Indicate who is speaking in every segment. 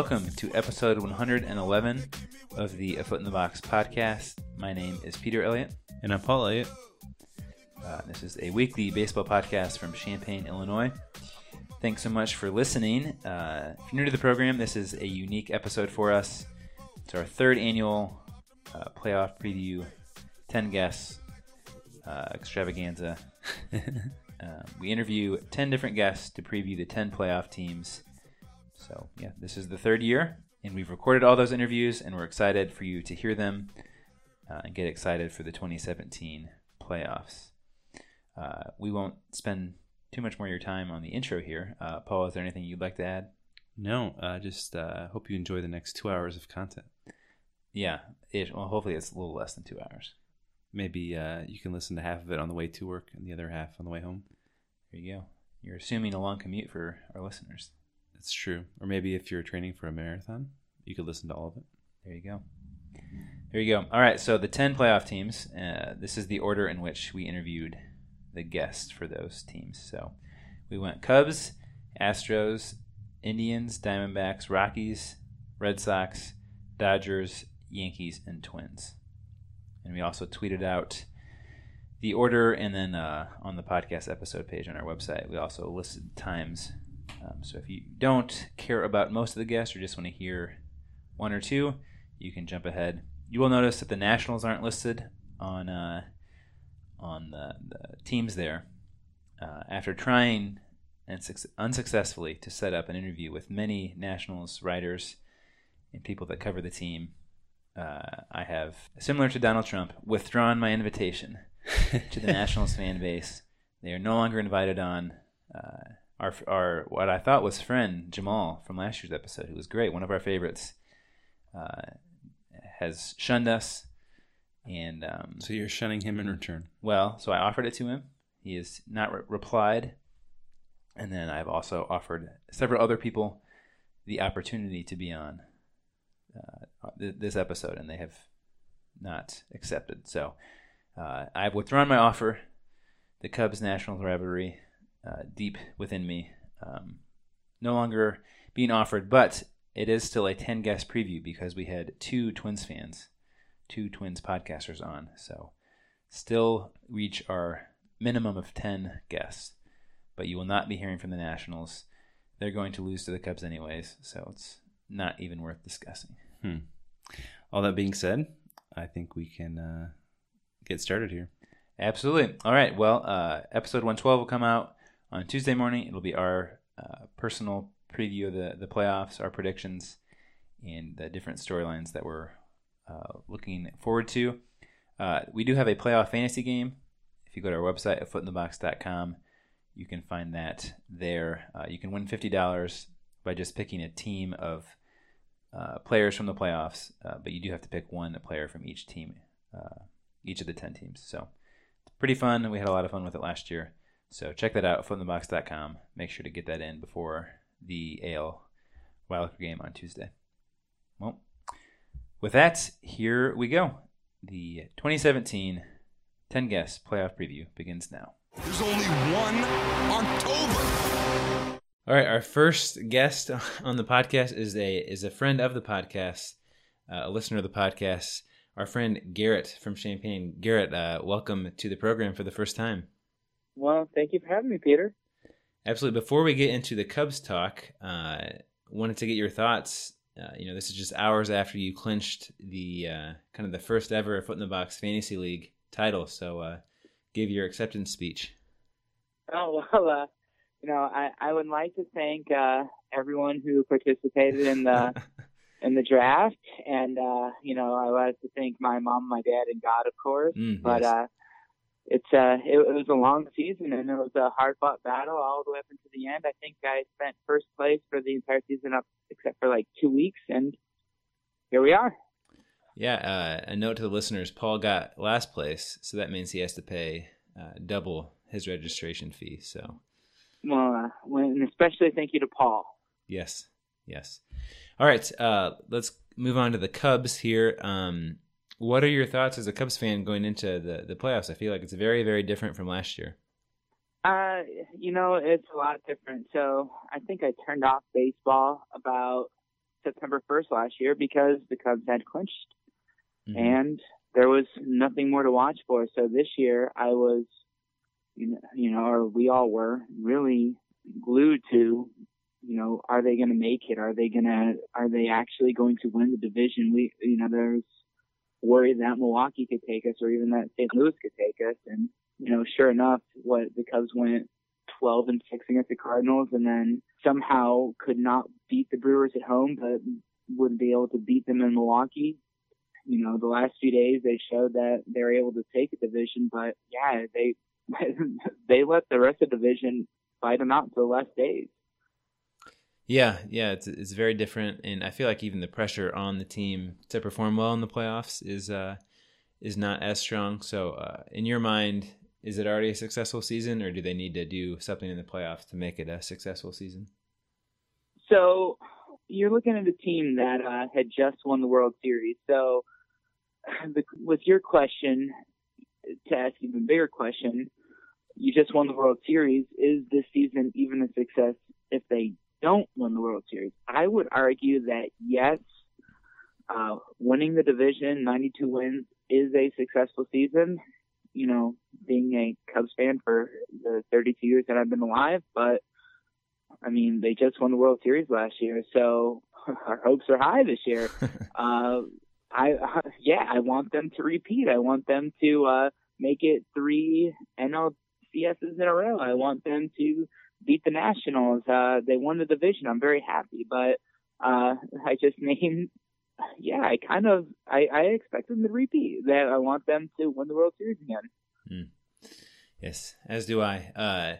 Speaker 1: Welcome to episode 111 of the A Foot in the Box podcast. My name is Peter Elliott.
Speaker 2: And I'm Paul Elliott.
Speaker 1: Uh, this is a weekly baseball podcast from Champaign, Illinois. Thanks so much for listening. Uh, if you're new to the program, this is a unique episode for us. It's our third annual uh, playoff preview, 10 guests uh, extravaganza. Um, we interview 10 different guests to preview the 10 playoff teams. So, yeah, this is the third year, and we've recorded all those interviews, and we're excited for you to hear them uh, and get excited for the 2017 playoffs. Uh, we won't spend too much more of your time on the intro here. Uh, Paul, is there anything you'd like to add?
Speaker 2: No, uh, just uh, hope you enjoy the next two hours of content.
Speaker 1: Yeah, it, well, hopefully it's a little less than two hours.
Speaker 2: Maybe uh, you can listen to half of it on the way to work and the other half on the way home.
Speaker 1: There you go. You're assuming a long commute for our listeners.
Speaker 2: That's true. Or maybe if you're training for a marathon, you could listen to all of it.
Speaker 1: There you go. There you go. All right, so the 10 playoff teams, uh, this is the order in which we interviewed the guests for those teams. So we went Cubs, Astros, Indians, Diamondbacks, Rockies, Red Sox, Dodgers, Yankees, and Twins. And we also tweeted out the order, and then uh, on the podcast episode page on our website, we also listed times. Um, so if you don't care about most of the guests or just want to hear one or two, you can jump ahead. You will notice that the Nationals aren't listed on uh, on the, the, teams there. Uh, after trying and su- unsuccessfully to set up an interview with many Nationals writers and people that cover the team, uh, I have, similar to Donald Trump, withdrawn my invitation to the Nationals fan base. They are no longer invited on. Uh, our, our what I thought was friend Jamal from last year's episode, who was great, one of our favorites, uh, has shunned us. And um,
Speaker 2: So you're shunning him in return.
Speaker 1: well, so I offered it to him. He has not re- replied. And then I've also offered several other people the opportunity to be on uh, th- this episode, and they have not accepted. So uh, I've withdrawn my offer. The Cubs Nationals rivalry, uh, deep within me, um, no longer being offered, but it is still a 10 guest preview because we had two Twins fans, two Twins podcasters on. So still reach our minimum of 10 guests, but you will not be hearing from the Nationals. They're going to lose to the Cubs anyways, so it's not even worth discussing.
Speaker 2: Hmm. All that being said, I think we can uh, get started here.
Speaker 1: Absolutely. All right. Well, uh, episode 112 will come out on Tuesday morning. It'll be our uh, personal preview of the, the playoffs, our predictions, and the different storylines that we're uh, looking forward to. Uh, we do have a playoff fantasy game. If you go to our website at footinthebox.com, you can find that there. Uh, you can win $50 by just picking a team of uh, players from the playoffs, uh, but you do have to pick one player from each team, each of the 10 teams. So it's pretty fun, we had a lot of fun with it last year. So check that out, footinthebox.com. Make sure to get that in before the AL Wildcard game on Tuesday. Well, with that, here we go. The 2017 10 guest playoff preview begins now.
Speaker 3: There's only one October.
Speaker 1: All right, our first guest on the podcast is a is a friend of the podcast, uh, a listener of the podcast. Our friend Garrett from Champaign. Garrett, uh, welcome to the program for the first time.
Speaker 4: Well, thank you for having me, Peter.
Speaker 1: Absolutely. Before we get into the Cubs talk, uh, wanted to get your thoughts. Uh, you know, this is just hours after you clinched the uh, kind of the first ever Foot in the Box Fantasy League title. So, uh, give your acceptance speech.
Speaker 4: Oh well, uh, you know, I, I would like to thank uh, everyone who participated in the in the draft, and uh, you know, I would like to thank my mom, my dad, and God, of course.
Speaker 1: Mm,
Speaker 4: but. It's uh, it, it was a long season, and it was a hard fought battle all the way up into the end. I think I spent first place for the entire season, up except for like two weeks, and here we are.
Speaker 1: Yeah, uh, a note to the listeners: Paul got last place, so that means he has to pay uh, double his registration fee. So,
Speaker 4: Well, uh, when, especially thank you to Paul.
Speaker 1: yes, yes. All right, uh, let's move on to the Cubs here. Um, what are your thoughts as a Cubs fan going into the the playoffs? I feel like it's very, very different from last year.
Speaker 4: Uh, you know, it's a lot different. So I think I turned off baseball about September 1st last year because the Cubs had clinched
Speaker 1: Mhm.
Speaker 4: and there was nothing more to watch for. So this year I was, you know, you know, or we all were really glued to, you know, are they going to make it? Are they going to, are they actually going to win the division? We, you know, there's worry that Milwaukee could take us or even that St. Louis could take us. And, you know, sure enough, what the Cubs went 12 and 6 against the Cardinals and then somehow could not beat the Brewers at home, but would be able to beat them in Milwaukee you know, the last few days they showed that they're able to take a division, but yeah, they they let the rest of the division fight them out for the last days.
Speaker 1: Yeah, yeah, it's it's very different, and I feel like even the pressure on the team to perform well in the playoffs is uh is not as strong. So, uh, in your mind, is it already a successful season, or do they need to do something in the playoffs to make it a successful season?
Speaker 4: So you're looking at a team that uh, had just won the World Series. So the, with your question, to ask even bigger question, you just won the World Series. Is this season even a success if they don't win the World Series? I would argue that yes, uh, winning the division, 92 wins, is a successful season. You know, being a Cubs fan for the 32 years that I've been alive, but I mean, they just won the World Series last year, so our hopes are high this year. uh, I uh, yeah, I want them to repeat. I want them to uh, make it three NLCSs in a row. I want them to beat the Nationals. Uh, they won the division. I'm very happy, but uh, I just named. Yeah, I kind of I, I expect them to repeat. That I want them to win the World Series again.
Speaker 1: Yes, as do I. Uh,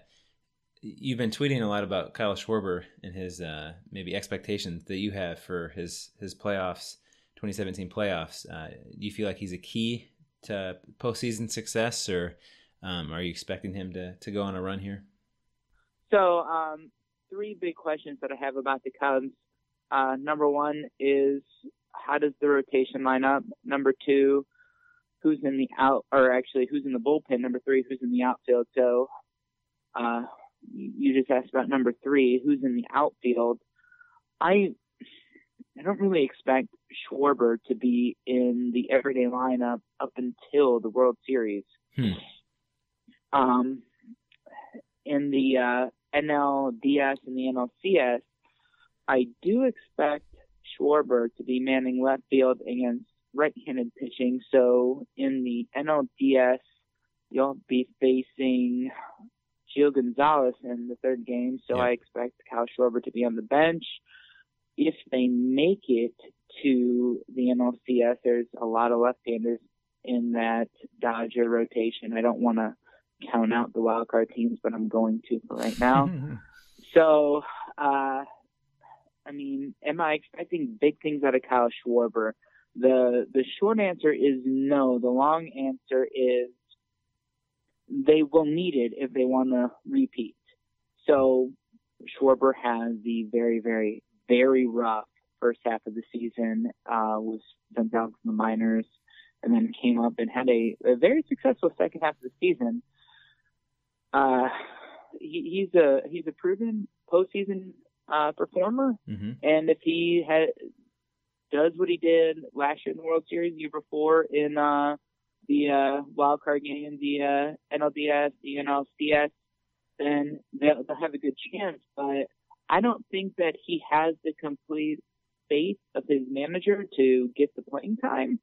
Speaker 1: you've been tweeting a lot about Kyle Schwarber and his uh, maybe expectations that you have for his his playoffs, 2017 playoffs. Uh, do you feel like he's a key to postseason success, or um, are you expecting him to to go on a run here?
Speaker 4: So, um, three big questions that I have about the Cubs. Uh, number one is how does the rotation line up? Number two, who's in the out, or actually who's in the bullpen? Number three, who's in the outfield? So, uh, you just asked about number three, who's in the outfield. I I don't really expect Schwarber to be in the everyday lineup up until the World Series.
Speaker 1: Hmm.
Speaker 4: Um, in the uh, NLDS and the NLCS, I do expect Schwarber to be manning left field against right-handed pitching. So in the NLDS, you'll be facing Gio Gonzalez in the third game, so
Speaker 1: Yeah.
Speaker 4: I expect Kyle Schwarber to be on the bench. If they make it to the NLCS, there's a lot of left-handers in that Dodger rotation. I don't want to count out the wild card teams, but I'm going to for right now. so, uh, I mean, am I expecting big things out of Kyle Schwarber? The the short answer is no. The long answer is they will need it if they want to repeat. So Schwarber has the very, very, very rough first half of the season, uh, was sent down from the minors, and then came up and had a, a very successful second half of the season. Uh, he, he's a he's a proven postseason uh, performer,
Speaker 1: hmm
Speaker 4: and if he had does what he did last year in the World Series, year before in uh, the uh, wild card game, the uh, NLDS, the NLCS, then they'll, they'll have a good chance. But I don't think that he has the complete faith of his manager to get the playing time.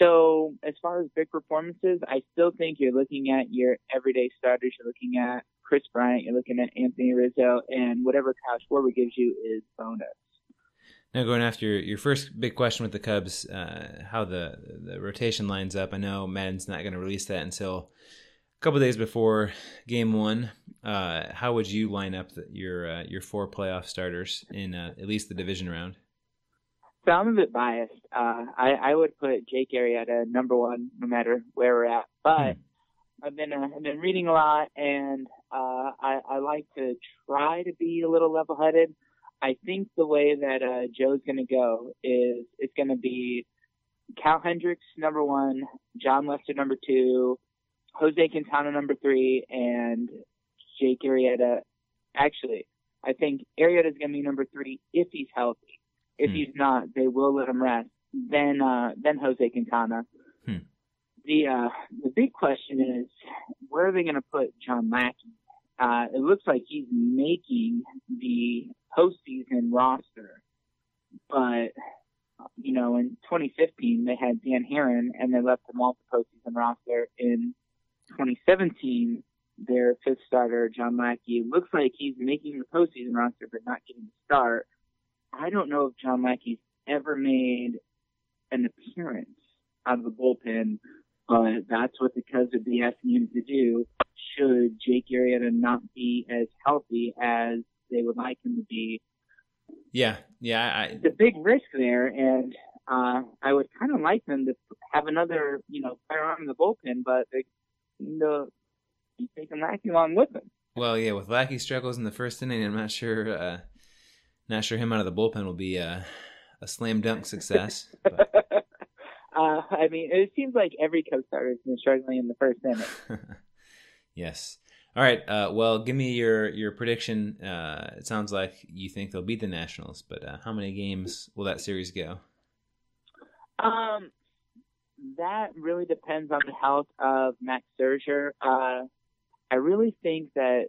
Speaker 4: So as far as big performances, I still think you're looking at your everyday starters. You're looking at Kris Bryant. You're looking at Anthony Rizzo, and whatever Kyle Schwarber gives you is bonus.
Speaker 1: Now, going after your, your first big question with the Cubs, uh, how the the rotation lines up. I know Maddon's not going to release that until a couple days before Game One. Uh, how would you line up the, your uh, your four playoff starters in uh, at least the division round?
Speaker 4: So I'm a bit biased. Uh, I, I would put Jake Arrieta number one, no matter where we're at. But I've been uh, I've been reading a lot, and uh, I, I like to try to be a little level-headed. I think the way that uh, Joe's going to go is it's going to be Cal Hendricks number one, Jon Lester number two, Jose Quintana number three, and Jake Arrieta. Actually, I think Arrieta is going to be number three if he's healthy. If
Speaker 1: Hmm.
Speaker 4: he's not, they will let him rest. Then uh, then Jose Quintana.
Speaker 1: Hmm.
Speaker 4: The uh, the big question is where are they going to put John Lackey? Uh, it looks like he's making the postseason roster, but you know, in 2015 they had Dan Haren and they left him off the postseason roster. In 2017, their fifth starter John Lackey looks like he's making the postseason roster but not getting the start. I don't know if John Lackey's ever made an appearance out of the bullpen, but that's what the Cubs would be asking him to do should Jake Arrieta not be as healthy as they would like him to be.
Speaker 1: Yeah, yeah. I,
Speaker 4: It's a big risk there, and uh, I would kind of like them to have another, you know, on in the bullpen, but they, you know, you take Lackey along with them.
Speaker 1: well, yeah. With Lackey struggles in the first inning, I'm not sure. Uh, not sure him out of the bullpen will be a, a slam dunk success.
Speaker 4: Uh, I mean, it seems like every Cubs starter has been struggling in the first inning.
Speaker 1: yes. All right. Uh, well, give me your your prediction. Uh, it sounds like you think they'll beat the Nationals, but uh, how many games will that series go?
Speaker 4: Um, that really depends on the health of Max Scherzer. Uh, I really think that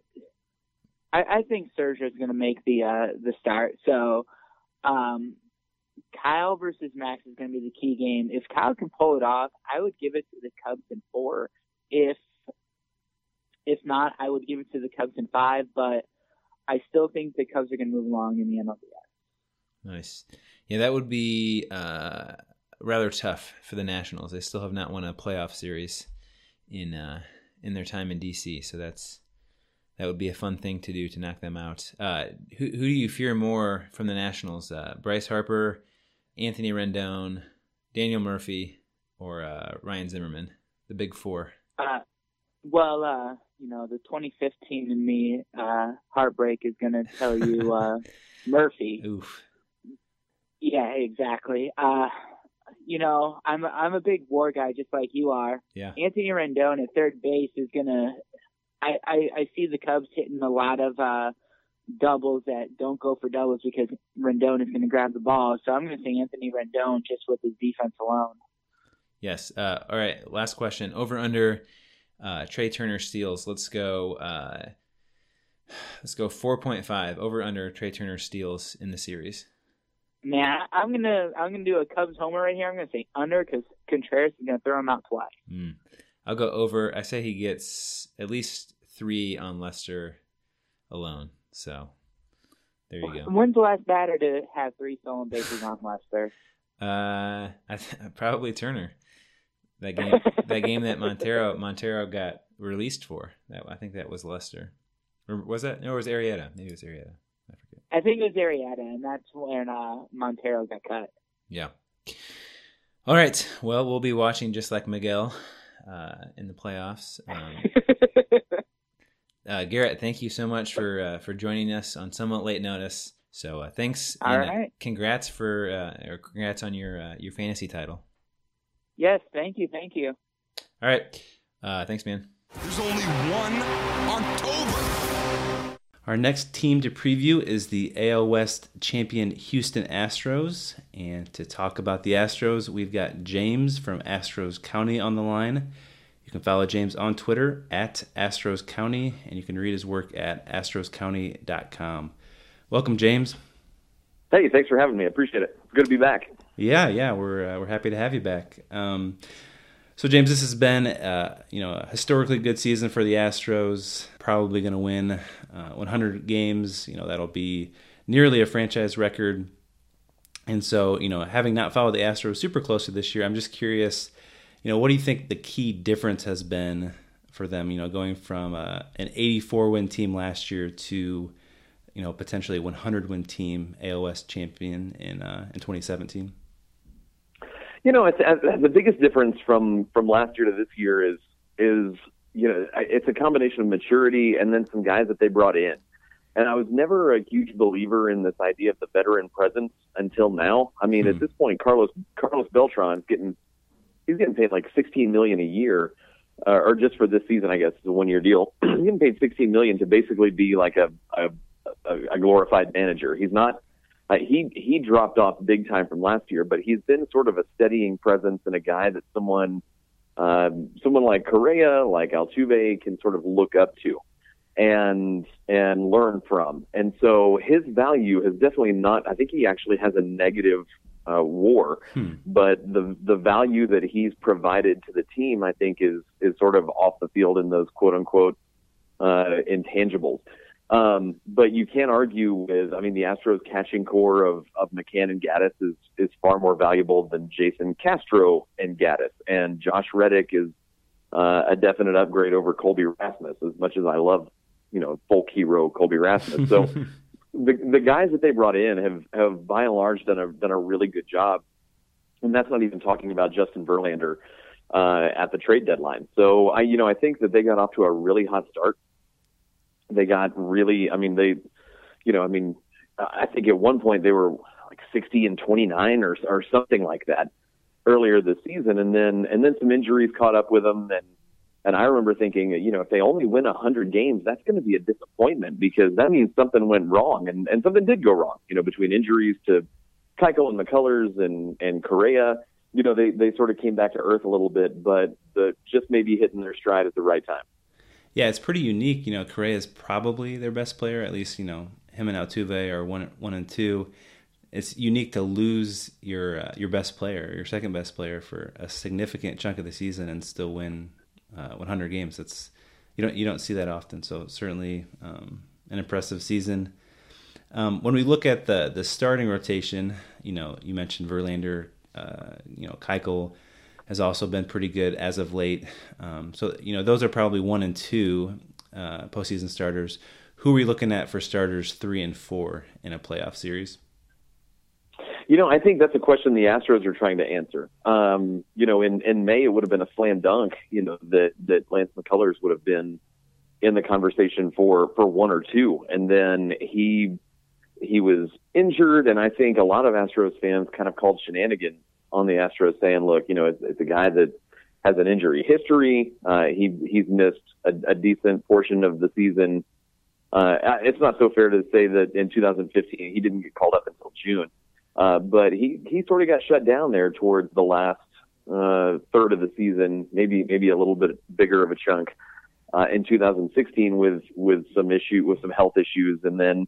Speaker 4: I, I think Scherzer is going to make the uh, the start. So, um, Kyle versus Max is going to be the key game. If Kyle can pull it off, I would give it to the Cubs in four. If if not, I would give it to the Cubs in five. But I still think the Cubs are going to move along in the NLDS.
Speaker 1: Nice. Yeah, that would be uh, rather tough for the Nationals. They still have not won a playoff series in uh, in their time in DC, so that's that would be a fun thing to do to knock them out. Uh, who who do you fear more from the Nationals? Uh, Bryce Harper, Anthony Rendon, Daniel Murphy, or uh, Ryan Zimmerman? The big four.
Speaker 4: Uh, well, uh, you know, the 2015 in me uh, heartbreak is going to tell you uh, Murphy.
Speaker 1: Oof.
Speaker 4: Yeah, exactly. Uh, you know, I'm a, I'm a big war guy, just like you are.
Speaker 1: Yeah.
Speaker 4: Anthony Rendon at third base is gonna. I, I I see the Cubs hitting a lot of uh doubles that don't go for doubles because Rendon is going to grab the ball. So I'm going to say Anthony Rendon just with his defense alone.
Speaker 1: Yes. Uh, all right. Last question. Over under uh, Trea Turner steals. Let's go. Uh, let's go four point five. Over under Trea Turner steals in the series.
Speaker 4: Man, I'm gonna I'm gonna do a Cubs homer right here. I'm gonna say under because Contreras is gonna throw him out twice.
Speaker 1: Mm. I'll go over. I say he gets at least three on Lester alone. So there you go.
Speaker 4: When's the last batter to have three stolen bases on Lester?
Speaker 1: Uh, th- probably Turner. That game, that game that Montero Montero got released for. That I think that was Lester, or was that? No, it was Arrieta. Maybe it was Arrieta. I forget.
Speaker 4: I think it was Arrieta, and that's when uh, Montero got cut.
Speaker 1: Yeah. All right. Well, we'll be watching just like Miguel uh, in the playoffs. Um, uh, Garrett, thank you so much for uh, for joining us on somewhat late notice. So uh, thanks.
Speaker 4: All
Speaker 1: and, uh,
Speaker 4: right.
Speaker 1: congrats for uh, or congrats on your uh, your fantasy title.
Speaker 4: yes, thank you, thank you.
Speaker 1: All right. Uh, thanks, man.
Speaker 3: There's only one October.
Speaker 2: Our next team to preview is the AL West champion Houston Astros. And to talk about the Astros, we've got James from Astros County on the line. You can follow James on Twitter at Astros County, and you can read his work at astroscounty.com. Welcome, James.
Speaker 5: Hey, thanks for having me. I appreciate it. Good to be back.
Speaker 2: Yeah, yeah, we're uh, we're happy to have you back. Um, so, James, this has been uh, you know a historically good season for the Astros. Probably going to win uh, 100 games. You know that'll be nearly a franchise record. And so, you know, having not followed the Astros super closely this year, I'm just curious. You know, what do you think the key difference has been for them? You know, going from uh, an 84 win team last year to you know potentially a 100 win team AOS champion in uh, in 2017.
Speaker 5: You know, it's uh, the biggest difference from from last year to this year is is you know it's a combination of maturity and then some guys that they brought in. And I was never a huge believer in this idea of the veteran presence until now. I mean,
Speaker 2: Hmm.
Speaker 5: at this point, Carlos Carlos Beltran's getting he's getting paid like 16 million a year, uh, or just for this season, I guess, a one year deal. he's getting paid 16 million to basically be like a a, a, a glorified manager. He's not. Uh, he he dropped off big time from last year, but he's been sort of a steadying presence and a guy that someone um, someone like Correa, like Altuve, can sort of look up to and and learn from. And so his value has definitely not. I think he actually has a negative uh, WAR, hmm. but the the value that he's provided to the team, I think, is is sort of off the field in those quote unquote uh, intangibles. Um, but you can't argue with, I mean, the Astros catching core of, of McCann and Gattis is, is far more valuable than Jason Castro and Gattis. And Josh Reddick is uh, a definite upgrade over Colby Rasmus, as much as I love, you know, folk hero Colby Rasmus. So the, the guys that they brought in have, have by and large done a, done a really good job. And that's not even talking about Justin Verlander uh, at the trade deadline. So I, you know, I think that they got off to a really hot start they got really, I mean, they, you know, I mean, I think at one point they were like 60 and 29 or or something like that earlier this season, and then and then some injuries caught up with them, and and I remember thinking, you know, if they only win a 100 games, that's going to be a disappointment because that means something went wrong, and and something did go wrong, you know, between injuries to Keuchel and McCullers and and Correa. You know, they they sort of came back to earth a little bit, but the just maybe hitting their stride at the right time
Speaker 2: yeah, it's pretty unique. You know, Correa is probably their best player. At least you know him and Altuve are one one and two. It's unique to lose your uh, your best player, your second best player, for a significant chunk of the season and still win uh, 100 games. It's you don't you don't see that often. So certainly um, an impressive season. Um, when we look at the the starting rotation, you know, you mentioned Verlander, uh, you know, Keuchel has also been pretty good as of late. Um, so you know those are probably one and two uh, postseason starters. Who are we looking at for starters three and four in a playoff series?
Speaker 5: You know, I think that's a question the Astros are trying to answer. Um, you know, in, in May it would have been a slam dunk. You know that that Lance McCullers would have been in the conversation for for one or two, and then he he was injured, and I think a lot of Astros fans kind of called shenanigans on the Astros saying, look, you know, it's, it's a guy that has an injury history. Uh, he he's missed a, a decent portion of the season. Uh, it's not so fair to say that in 2015 he didn't get called up until June, uh, but he he sort of got shut down there towards the last uh, third of the season, maybe maybe a little bit bigger of a chunk uh, in 2016 with with some issue with some health issues, and then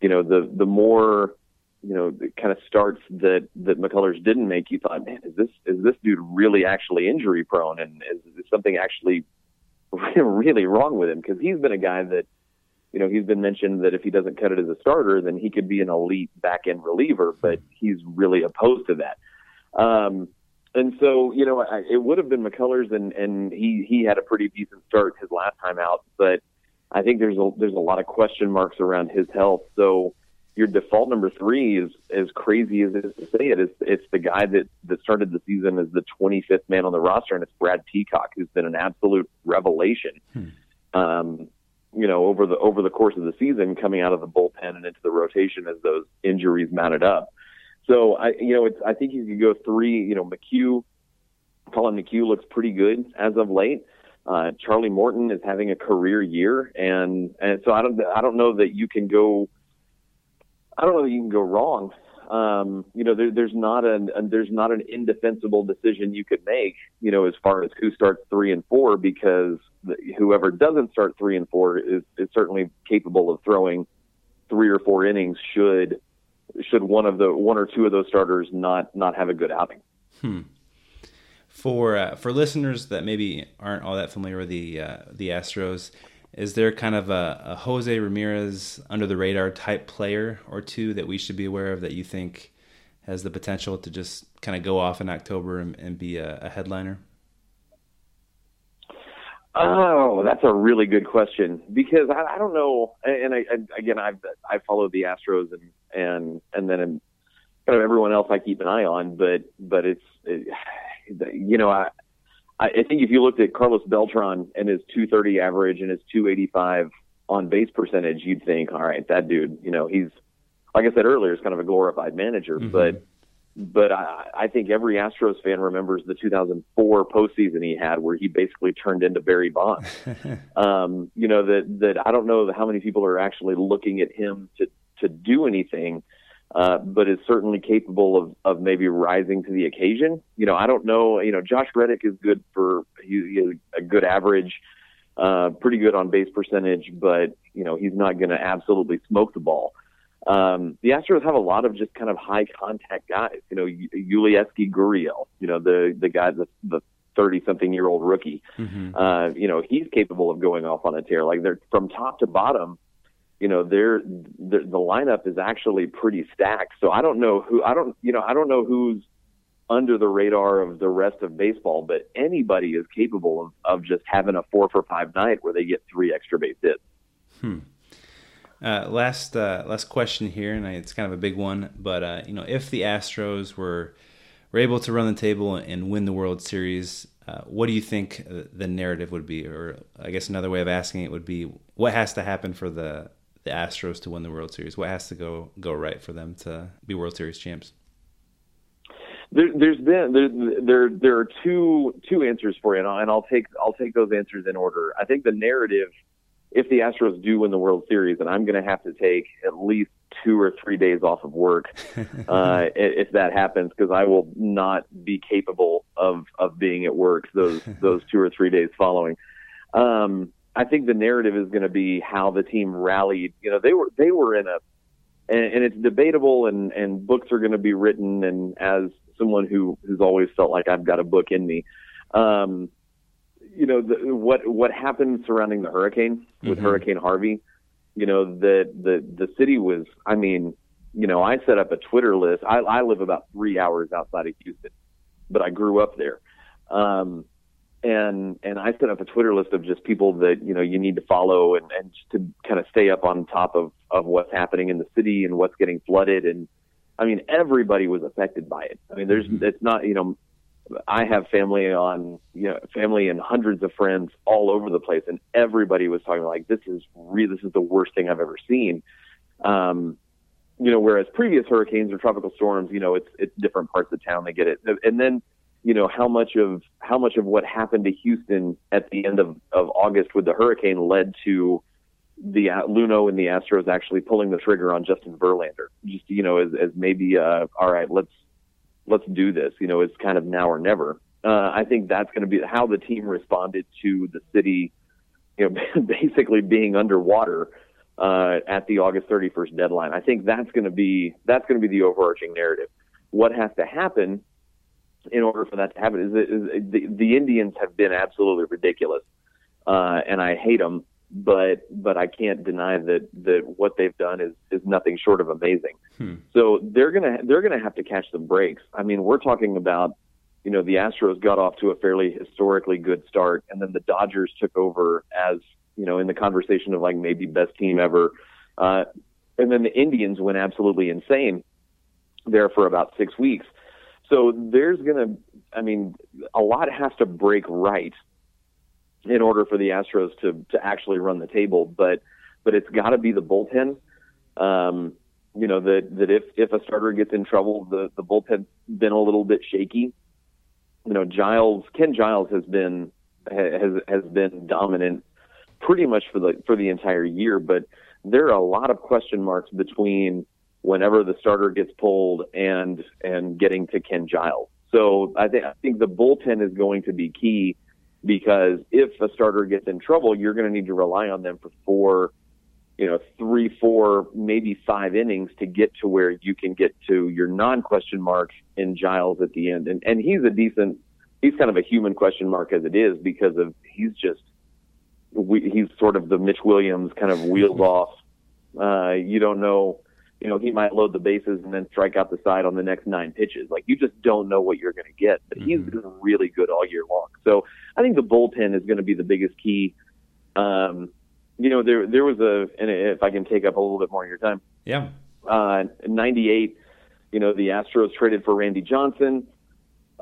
Speaker 5: you know the the more you know, kind of starts that that McCullers didn't make, you thought, man, is this is this dude really actually injury prone, and is, is something actually really wrong with him? Because he's been a guy that, you know, he's been mentioned that if he doesn't cut it as a starter, then he could be an elite back end reliever, but he's really opposed to that. Um, and so, you know, I, it would have been McCullers, and and he he had a pretty decent start his last time out, but I think there's a there's a lot of question marks around his health. So your default number three is as crazy as it is to say it. It's, it's the guy that, that started the season as the 25th man on the roster, and it's Brad Peacock, who's been an absolute revelation. Hmm. Um, you know, over the over the course of the season, coming out of the bullpen and into the rotation as those injuries mounted up. So I, you know, it's I think you could go three. You know, McHugh, Collin McHugh looks pretty good as of late. Uh, Charlie Morton is having a career year, and and so I don't I don't know that you can go I don't know that you can go wrong. Um, you know, there, there's not an, there's not an indefensible decision you could make. You know, as far as who starts three and four, because the, whoever doesn't start three and four is, is certainly capable of throwing three or four innings. Should should one of the one or two of those starters not not have a good outing.
Speaker 2: Hmm. For uh, for listeners that maybe aren't all that familiar with the uh, the Astros, is there kind of a, a, Jose Ramirez under the radar type player or two that we should be aware of that you think has the potential to just kind of go off in October and, and be a, a, headliner?
Speaker 5: Oh, that's a really good question because I, I don't know. And I, I, again, I've I follow the Astros and and and then kind of everyone else I keep an eye on, but but it's it, you know I I, I think if you looked at Carlos Beltran and his 230 average and his 285 on base percentage, you'd think, all right, that dude, you know, he's like I said earlier, is kind of a glorified manager, mm-hmm. but but I, I think every Astros fan remembers the 2004 postseason he had, where he basically turned into Barry Bonds. um, you know that that I don't know how many people are actually looking at him to to do anything, uh, but is certainly capable of, of maybe rising to the occasion. You know, I don't know. You know, Josh Reddick is good for he, he a good average, uh, pretty good on base percentage, but you know he's not going to absolutely smoke the ball. Um, the Astros have a lot of just kind of high contact guys. You know, Yulieski Gurriel, you know the the guy the the thirty something year old rookie. Mm-hmm. Uh, you know, he's capable of going off on a tear. Like they're from top to bottom you know, they're, they're, the lineup is actually pretty stacked. So I don't know who I don't you know I don't know who's under the radar of the rest of baseball, but anybody is capable of, of just having a four for five night where they get three extra base hits.
Speaker 2: Hmm. Uh, last uh, last question here, and it's kind of a big one, but uh, you know, if the Astros were were able to run the table and win the World Series, uh, what do you think the narrative would be? Or I guess another way of asking it would be, what has to happen for the the Astros to win the World Series? What has to go go right for them to be World Series champs?
Speaker 5: There, has been there, there there are two two answers for you, and I'll, and I'll take I'll take those answers in order. I think the narrative, if the Astros do win the World Series, and I'm going to have to take at least two or three days off of work uh, if that happens, because I will not be capable of of being at work those those two or three days following. Um, I think the narrative is going to be how the team rallied. You know, they were they were in a, and, and it's debatable, and and books are going to be written. And as someone who who's always felt like I've got a book in me, um, you know, the, what what happened surrounding the hurricane with mm-hmm. Hurricane Harvey. You know, the the the city was. I mean, you know, I set up a Twitter list. I, I live about three hours outside of Houston, but I grew up there. Um, and and I set up a Twitter list of just people that you know you need to follow and and just to kind of stay up on top of of what's happening in the city and what's getting flooded and I mean everybody was affected by it. I mean there's mm-hmm. it's not you know I have family on you know family and hundreds of friends all over the place and everybody was talking like this is really this is the worst thing I've ever seen. Um, you know, whereas previous hurricanes or tropical storms, you know, it's it's different parts of town they get it, and then you know how much of how much of what happened to Houston at the end of, of August with the hurricane led to the uh, Luhnow and the Astros actually pulling the trigger on Justin Verlander. Just you know, as, as maybe uh, all right, let's let's do this. You know, it's kind of now or never. Uh, I think that's going to be how the team responded to the city, you know, basically being underwater uh, at the August 31st deadline. I think that's going to be that's going to be the overarching narrative. What has to happen in order for that to happen is, is the, the Indians have been absolutely ridiculous, uh, and I hate them. But but I can't deny that that what they've done is is nothing short of amazing. Hmm. So they're gonna they're gonna have to catch some breaks. I mean, we're talking about you know the Astros got off to a fairly historically good start, and then the Dodgers took over as you know in the conversation of like maybe best team ever, uh, and then the Indians went absolutely insane there for about six weeks. So there's going to, I mean, a lot has to break right in order for the Astros to to actually run the table. But but it's got to be the bullpen. Um, you know that that if if a starter gets in trouble, the the bullpen's been a little bit shaky. You know, Giles Ken Giles has been has has been dominant pretty much for the for the entire year, but there are a lot of question marks between whenever the starter gets pulled and and getting to Ken Giles. So I think I think the bullpen is going to be key because if a starter gets in trouble, you're going to need to rely on them for four, you know, three, four, maybe five innings to get to where you can get to your non-question mark in Giles at the end. And and he's a decent, he's kind of a human question mark as it is because of he's just we, he's sort of the Mitch Williams kind of wheels off. Uh, you don't know you know, he might load the bases and then strike out the side on the next nine pitches. Like you just don't know what you're going to get. But mm-hmm. he's been really good all year long. So I think the bullpen is going to be the biggest key. Um, you know, there there was a, and if I can take up a little bit more of your time.
Speaker 2: Yeah.
Speaker 5: Uh, 98, you know, the Astros traded for Randy Johnson.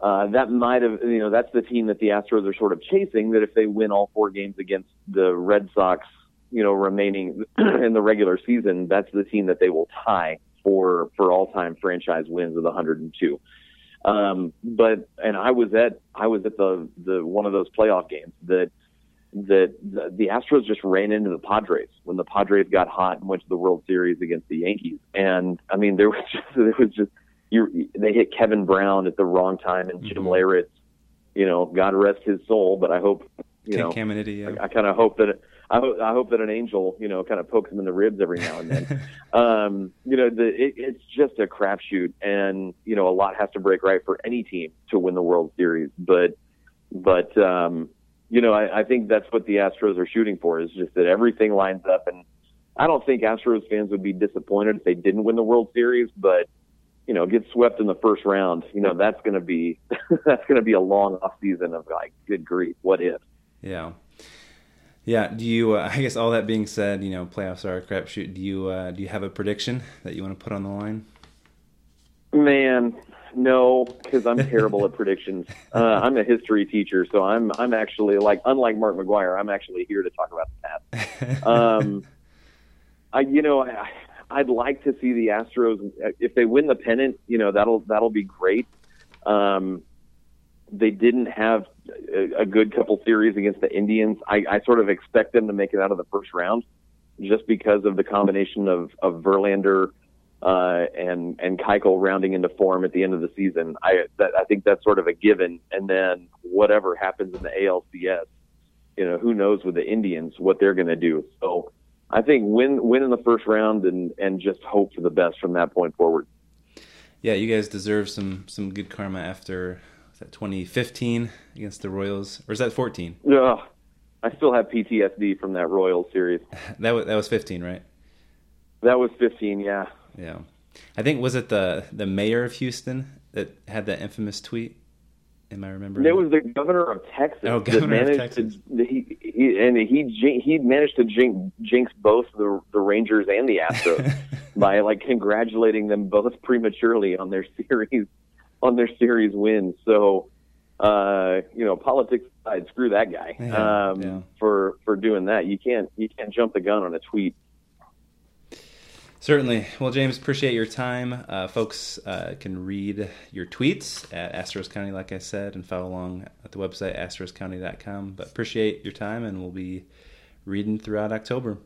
Speaker 5: Uh, that might have, you know, that's the team that the Astros are sort of chasing. That if they win all four games against the Red Sox, you know, remaining in the regular season, that's the team that they will tie for for all time franchise wins with 102. Um, but and I was at I was at the the one of those playoff games that that the, the Astros just ran into the Padres when the Padres got hot and went to the World Series against the Yankees. And I mean, there was just it was just you they hit Kevin Brown at the wrong time and Jim
Speaker 2: Mhm.
Speaker 5: Leyritz, you know, God rest his soul, but I hope you know
Speaker 2: Caminiti, yeah.
Speaker 5: I, I kind of hope that I hope I hope that an angel you know kind of pokes him in the ribs every now and then. um, you know, the it, it's just a crapshoot, and you know a lot has to break right for any team to win the World Series. But but um, you know, I, I think that's what the Astros are shooting for is just that everything lines up, and I don't think Astros fans would be disappointed if they didn't win the World Series, but you know, get swept in the first round, you know, that's going to be that's going to be a long off season of like, good grief, what if?
Speaker 2: Yeah. Yeah. Do you? Uh, I guess all that being said, you know, playoffs are a crapshoot. Do you? Uh, do you have a prediction that you want to put on the line?
Speaker 5: Man, no, because I'm terrible at predictions. Uh, I'm a history teacher, so I'm I'm actually like unlike Mark McGwire, I'm actually here to talk about the past. Um, I you know I, I'd like to see the Astros if they win the pennant. You know that'll that'll be great. Um, they didn't have a, good couple series against the Indians. I, I sort of expect them to make it out of the first round, just because of the combination of of Verlander uh, and and Keuchel rounding into form at the end of the season. I that, I think that's sort of a given. And then whatever happens in the ALCS, you know, who knows with the Indians what they're going to do. So I think win win in the first round and and just hope for the best from that point forward.
Speaker 2: Yeah, you guys deserve some some good karma after was that 2015 against the Royals, or is that 14?
Speaker 5: Ugh, I still have PTSD from that Royal series.
Speaker 2: That was that was 15, right?
Speaker 5: That was 15, yeah.
Speaker 2: Yeah. I think was it the the mayor of Houston that had that infamous tweet? Am I remembering?
Speaker 5: It was the governor of Texas
Speaker 2: Oh,
Speaker 5: that
Speaker 2: governor of
Speaker 5: managed
Speaker 2: Texas.
Speaker 5: to he, he and he he managed to jinx, jinx both the the Rangers and the Astros by like congratulating them both prematurely on their series on their series wins. So uh, you know, politics aside, screw that guy
Speaker 2: Yeah,
Speaker 5: um,
Speaker 2: yeah.
Speaker 5: for for doing that. You can't you can't jump the gun on a tweet.
Speaker 2: Certainly. Well, James, appreciate your time. Uh, folks uh, can read your tweets at Astros County, like I said, and follow along at the website astroscounty.com. But appreciate your time, and we'll be reading throughout October.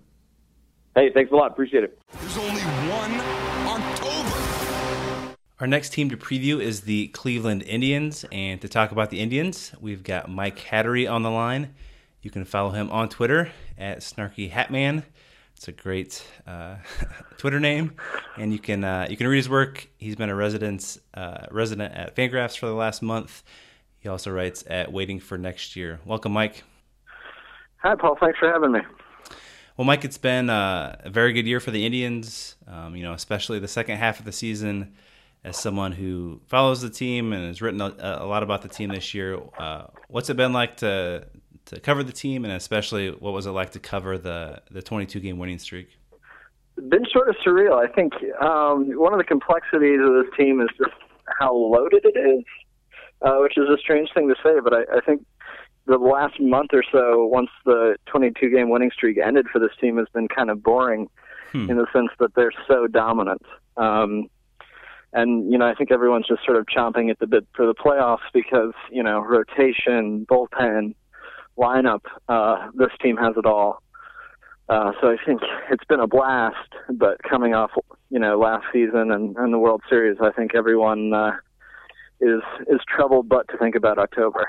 Speaker 5: Hey, thanks a lot. Appreciate it.
Speaker 3: There's only one October.
Speaker 2: Our next team to preview is the Cleveland Indians. And to talk about the Indians, we've got Mike Hattery on the line. You can follow him on Twitter at Snarky Hatman. It's a great uh, Twitter name, and you can uh, you can read his work. He's been a resident uh, resident at Fangraphs for the last month. He also writes at Waiting for Next Year. Welcome, Mike.
Speaker 6: Hi, Paul. Thanks for having me.
Speaker 2: Well, Mike, it's been uh, a very good year for the Indians. Um, you know, especially the second half of the season. As someone who follows the team and has written a, a lot about the team this year, uh, what's it been like to to cover the team, and especially what was it like to cover the the 22 game winning streak?
Speaker 6: Been sort of surreal. I think um, one of the complexities of this team is just how loaded it is, uh, which is a strange thing to say, but I, I think the last month or so, once the 22 game winning streak ended for this team, has been kind of boring
Speaker 2: Hmm.
Speaker 6: in the sense that they're so dominant. Um, and you know, I think everyone's just sort of chomping at the bit for the playoffs because you know, rotation, bullpen, lineup. Uh, this team has it all. Uh, so I think it's been a blast, but coming off, you know, last season and, and the World Series, I think everyone uh, is is troubled but to think about October.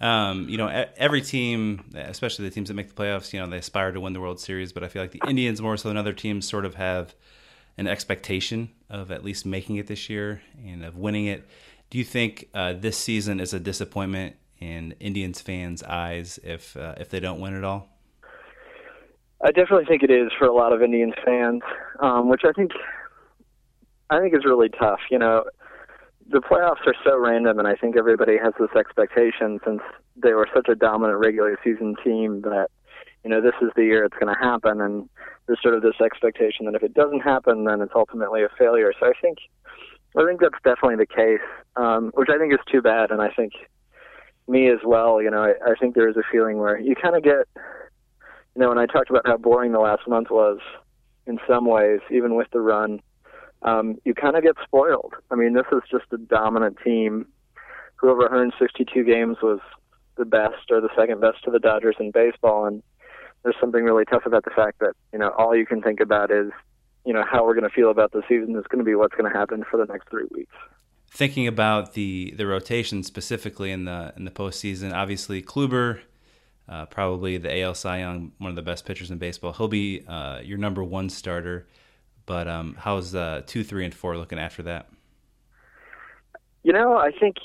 Speaker 2: Um, you know, every team, especially the teams that make the playoffs, you know, they aspire to win the World Series. But I feel like the Indians, more so than other teams, sort of have an expectation of at least making it this year and of winning it. Do you think uh, this season is a disappointment in Indians fans' eyes if uh, if they don't win at all?
Speaker 6: I definitely think it is for a lot of Indians fans, um, which I think I think is really tough. You know, the playoffs are so random, and I think everybody has this expectation since they were such a dominant regular season team that you know this is the year it's going to happen, and there's sort of this expectation that if it doesn't happen, then it's ultimately a failure. So I think I think that's definitely the case, um, which I think is too bad, and I think me as well. You know, I, I think there is a feeling where you kind of get you know, when I talked about how boring the last month was in some ways, even with the run, um, you kind of get spoiled. I mean, this is just a dominant team who over 162 games was the best or the second best to the Dodgers in baseball. And there's something really tough about the fact that you know all you can think about is you know how we're going to feel about the season is going to be what's going to happen for the next three weeks.
Speaker 2: Thinking about the the rotation specifically in the in the postseason, obviously Kluber, uh, probably the AL Cy Young, one of the best pitchers in baseball. He'll be uh, your number one starter. But um, how's uh, two, three, and four looking after that?
Speaker 6: You know, I think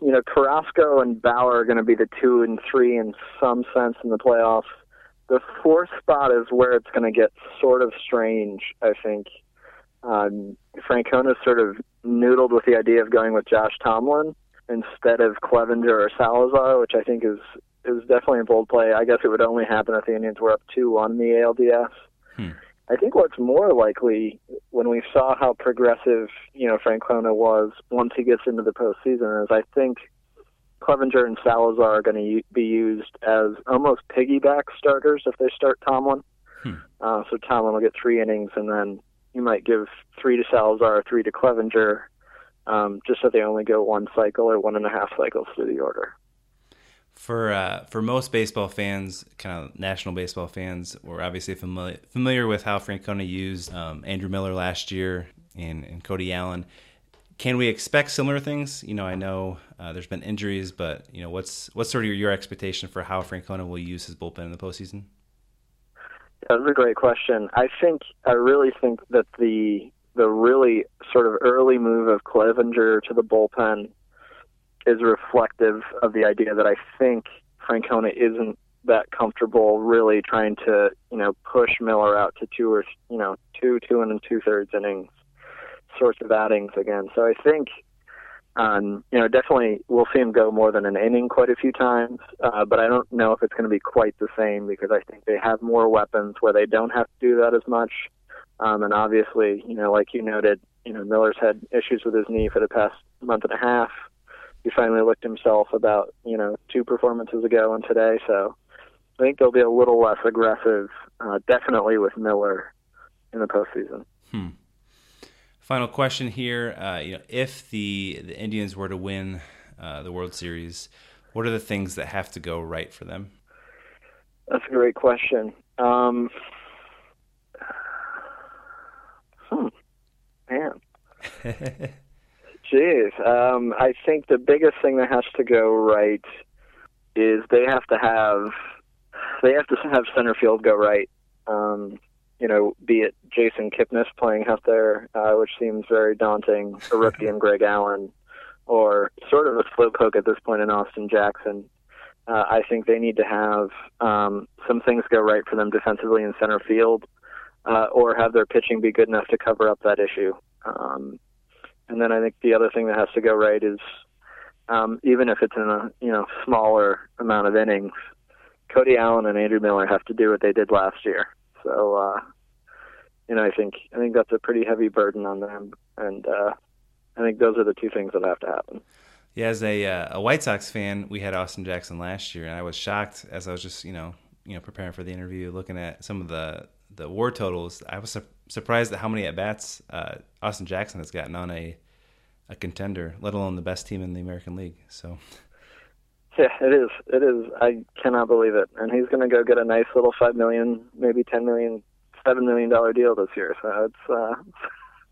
Speaker 6: you know Carrasco and Bauer are going to be the two and three in some sense in the playoffs. The fourth spot is where it's going to get sort of strange. I think um, Francona sort of noodled with the idea of going with Josh Tomlin instead of Clevinger or Salazar, which I think is is definitely a bold play. I guess it would only happen if the Indians were up two one the ALDS. Hmm. I think what's more likely when we saw how progressive, you know, Francona was once he gets into the postseason is I think Clevinger and Salazar are going to be used as almost piggyback starters if they start Tomlin. Hmm. Uh, so Tomlin will get three innings, and then you might give three to Salazar, three to Clevinger, um, just so they only go one cycle or one and a half cycles through the order
Speaker 2: for uh, for most baseball fans, kind of national baseball fans, we're obviously familiar familiar with how Francona used um, Andrew Miller last year and, and Cody Allen. Can we expect similar things? You know, I know uh, there's been injuries, but you know, what's what's sort of your, your expectation for how Francona will use his bullpen in the postseason?
Speaker 6: That's a great question. I think I really think that the the really sort of early move of Clevinger to the bullpen is reflective of the idea that I think Francona isn't that comfortable really trying to, you know, push Miller out to two or, you know, two, two and two thirds innings sorts of outings again. So I think, um, you know, definitely we'll see him go more than an inning quite a few times, uh, but I don't know if it's going to be quite the same because I think they have more weapons where they don't have to do that as much. Um, and obviously, you know, like you noted, you know, Miller's had issues with his knee for the past month and a half he finally licked himself about you know two performances ago and today. So I think they'll be a little less aggressive, uh, definitely with Miller in the postseason.
Speaker 2: Hmm. Final question here: uh, you know, if the the Indians were to win uh, the World Series, what are the things that have to go right for them?
Speaker 6: That's a great question. Um, hmm, man. Jeez, um, I think the biggest thing that has to go right is they have to have they have to have center field go right. Um, you know, be it Jason Kipnis playing out there, uh, which seems very daunting, a rookie in Greg Allen, or sort of a slowpoke at this point in Austin Jackson. Uh, I think they need to have um, some things go right for them defensively in center field, uh, or have their pitching be good enough to cover up that issue. Um, and then I think the other thing that has to go right is um, even if it's in a you know smaller amount of innings, Cody Allen and Andrew Miller have to do what they did last year. So uh, you know I think I think that's a pretty heavy burden on them, and uh, I think those are the two things that have to happen.
Speaker 2: Yeah, as a uh, a White Sox fan, we had Austin Jackson last year, and I was shocked as I was just you know you know preparing for the interview, looking at some of the the war totals. I was surprised at how many at bats uh, Austin Jackson has gotten on a a contender, let alone the best team in the American League. So.
Speaker 6: Yeah, it is. It is. I cannot believe it. And he's going to go get a nice little five million, maybe ten million, seven million dollar deal this year. So it's uh,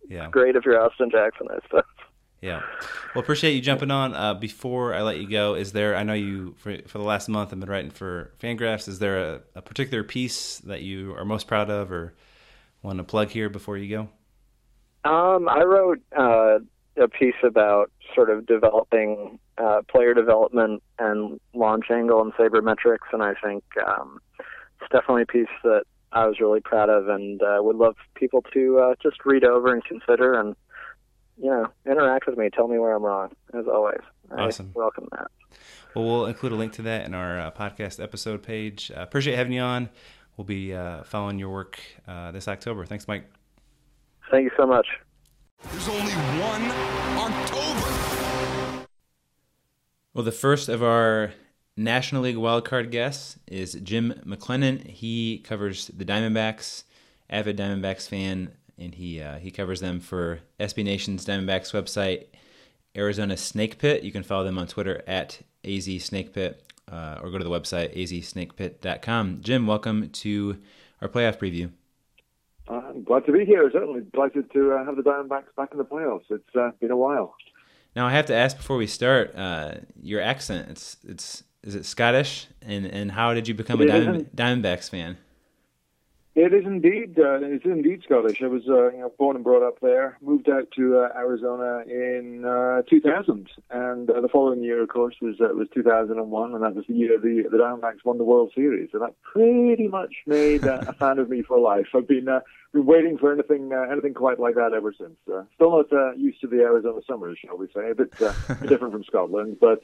Speaker 6: yeah, it's great if you're Austin Jackson, I suppose.
Speaker 2: Yeah. Well, appreciate you jumping on. Uh, before I let you go, is there? I know you for for the last month I've been writing for Fangraphs. Is there a, a particular piece that you are most proud of, or want to plug here before you go?
Speaker 6: Um, I wrote uh, a piece about sort of developing uh, player development and launch angle and sabermetrics, and I think um, it's definitely a piece that I was really proud of, and uh, would love people to uh, just read over and consider, and you know, interact with me, tell me where I'm wrong, as always.
Speaker 2: Awesome,
Speaker 6: I welcome that.
Speaker 2: Well, we'll include a link to that in our uh, podcast episode page. Uh, appreciate having you on. We'll be uh, following your work uh, this October. Thanks, Mike.
Speaker 6: Thank you so much.
Speaker 3: There's only one October.
Speaker 1: Well, the first of our National League wildcard guests is Jim McLennan. He covers the Diamondbacks, avid Diamondbacks fan, and he uh, he covers them for SB Nation's Diamondbacks website, Arizona Snake Pit. You can follow them on Twitter at azsnakepit uh, or go to the website azsnakepit.com. Jim, welcome to our playoff preview.
Speaker 7: I'm glad to be here. Certainly delighted to uh, have the Diamondbacks back in the playoffs. It's uh, been a while.
Speaker 1: Now I have to ask before we start, uh, your accent. It's it's is it Scottish? And and how did you become it a Diamond, Diamondbacks fan?
Speaker 7: It is indeed. Uh, it's indeed Scottish. I was uh, you know born and brought up there. Moved out to uh, Arizona in uh, 2000, and uh, the following year, of course, was uh, was 2001, and that was the year the the Diamondbacks won the World Series. And that pretty much made a fan of me for life. I've been been waiting for anything anything quite like that ever since. Still not used to the Arizona summers, shall we say? A bit different from Scotland, but.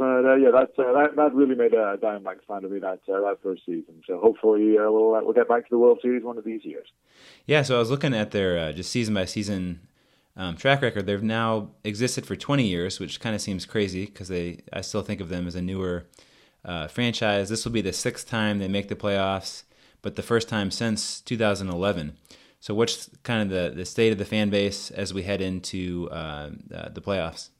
Speaker 7: Uh, but uh, yeah, that, uh, that that really made a Diamondbacks fan of me that uh, that first season. So hopefully uh, we'll uh, we'll get back to the World Series one of these years.
Speaker 1: Yeah, so I was looking at their uh, just season by season um, track record. They've now existed for 20 years, which kind of seems crazy because they I still think of them as a newer uh, franchise. This will be the sixth time they make the playoffs, but the first time since 2011. So what's kind of the, the state of the fan base as we head into uh, uh, the playoffs?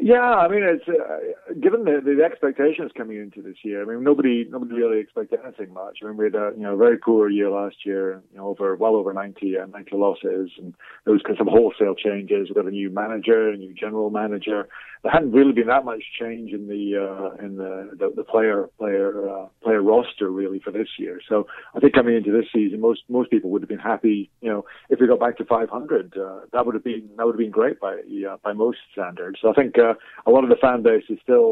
Speaker 7: Yeah, I mean, it's uh, given the, the expectations coming into this year. I mean, nobody nobody really expected anything much. I mean, we had a you know very poor year last year. You know, over well over 90 uh, 90 losses, and there was some wholesale changes. We got a new manager, a new general manager. There hadn't really been that much change in the uh, in the, the the player player uh, player roster really for this year. So I think coming into this season, most most people would have been happy. You know, if we got back to 500, uh, that would have been that would have been great by uh, by most standards. So I think. Uh, a lot of the fan base is still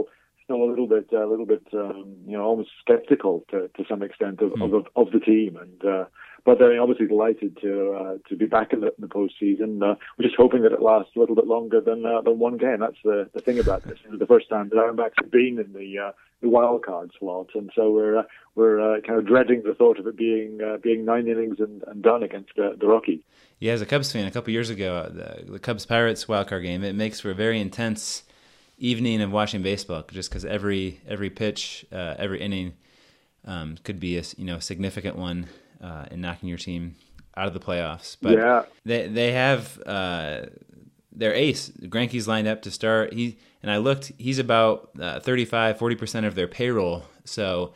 Speaker 7: still a little bit a little bit um, you know almost skeptical to, to some extent of, mm. of, of the team and uh, but they're obviously delighted to uh, to be back in the, in the postseason. Uh, we're just hoping that it lasts a little bit longer than uh, than one game. That's the, the thing about this. It's the first time the Diamondbacks have been in the uh, the wild card slot, and so we're uh, we're uh, kind of dreading the thought of it being uh, being nine innings and, and done against uh, the Rockies.
Speaker 1: Yeah, as a Cubs fan, a couple years ago, the, the Cubs Pirates wild card game, it makes for a very intense evening of watching baseball, just because every every pitch, uh, every inning um, could be a you know significant one uh, in knocking your team out of the playoffs. But
Speaker 7: yeah.
Speaker 1: they they have uh, their ace Greinke's lined up to start. He and I looked, he's about uh, 35, 40 percent of their payroll. So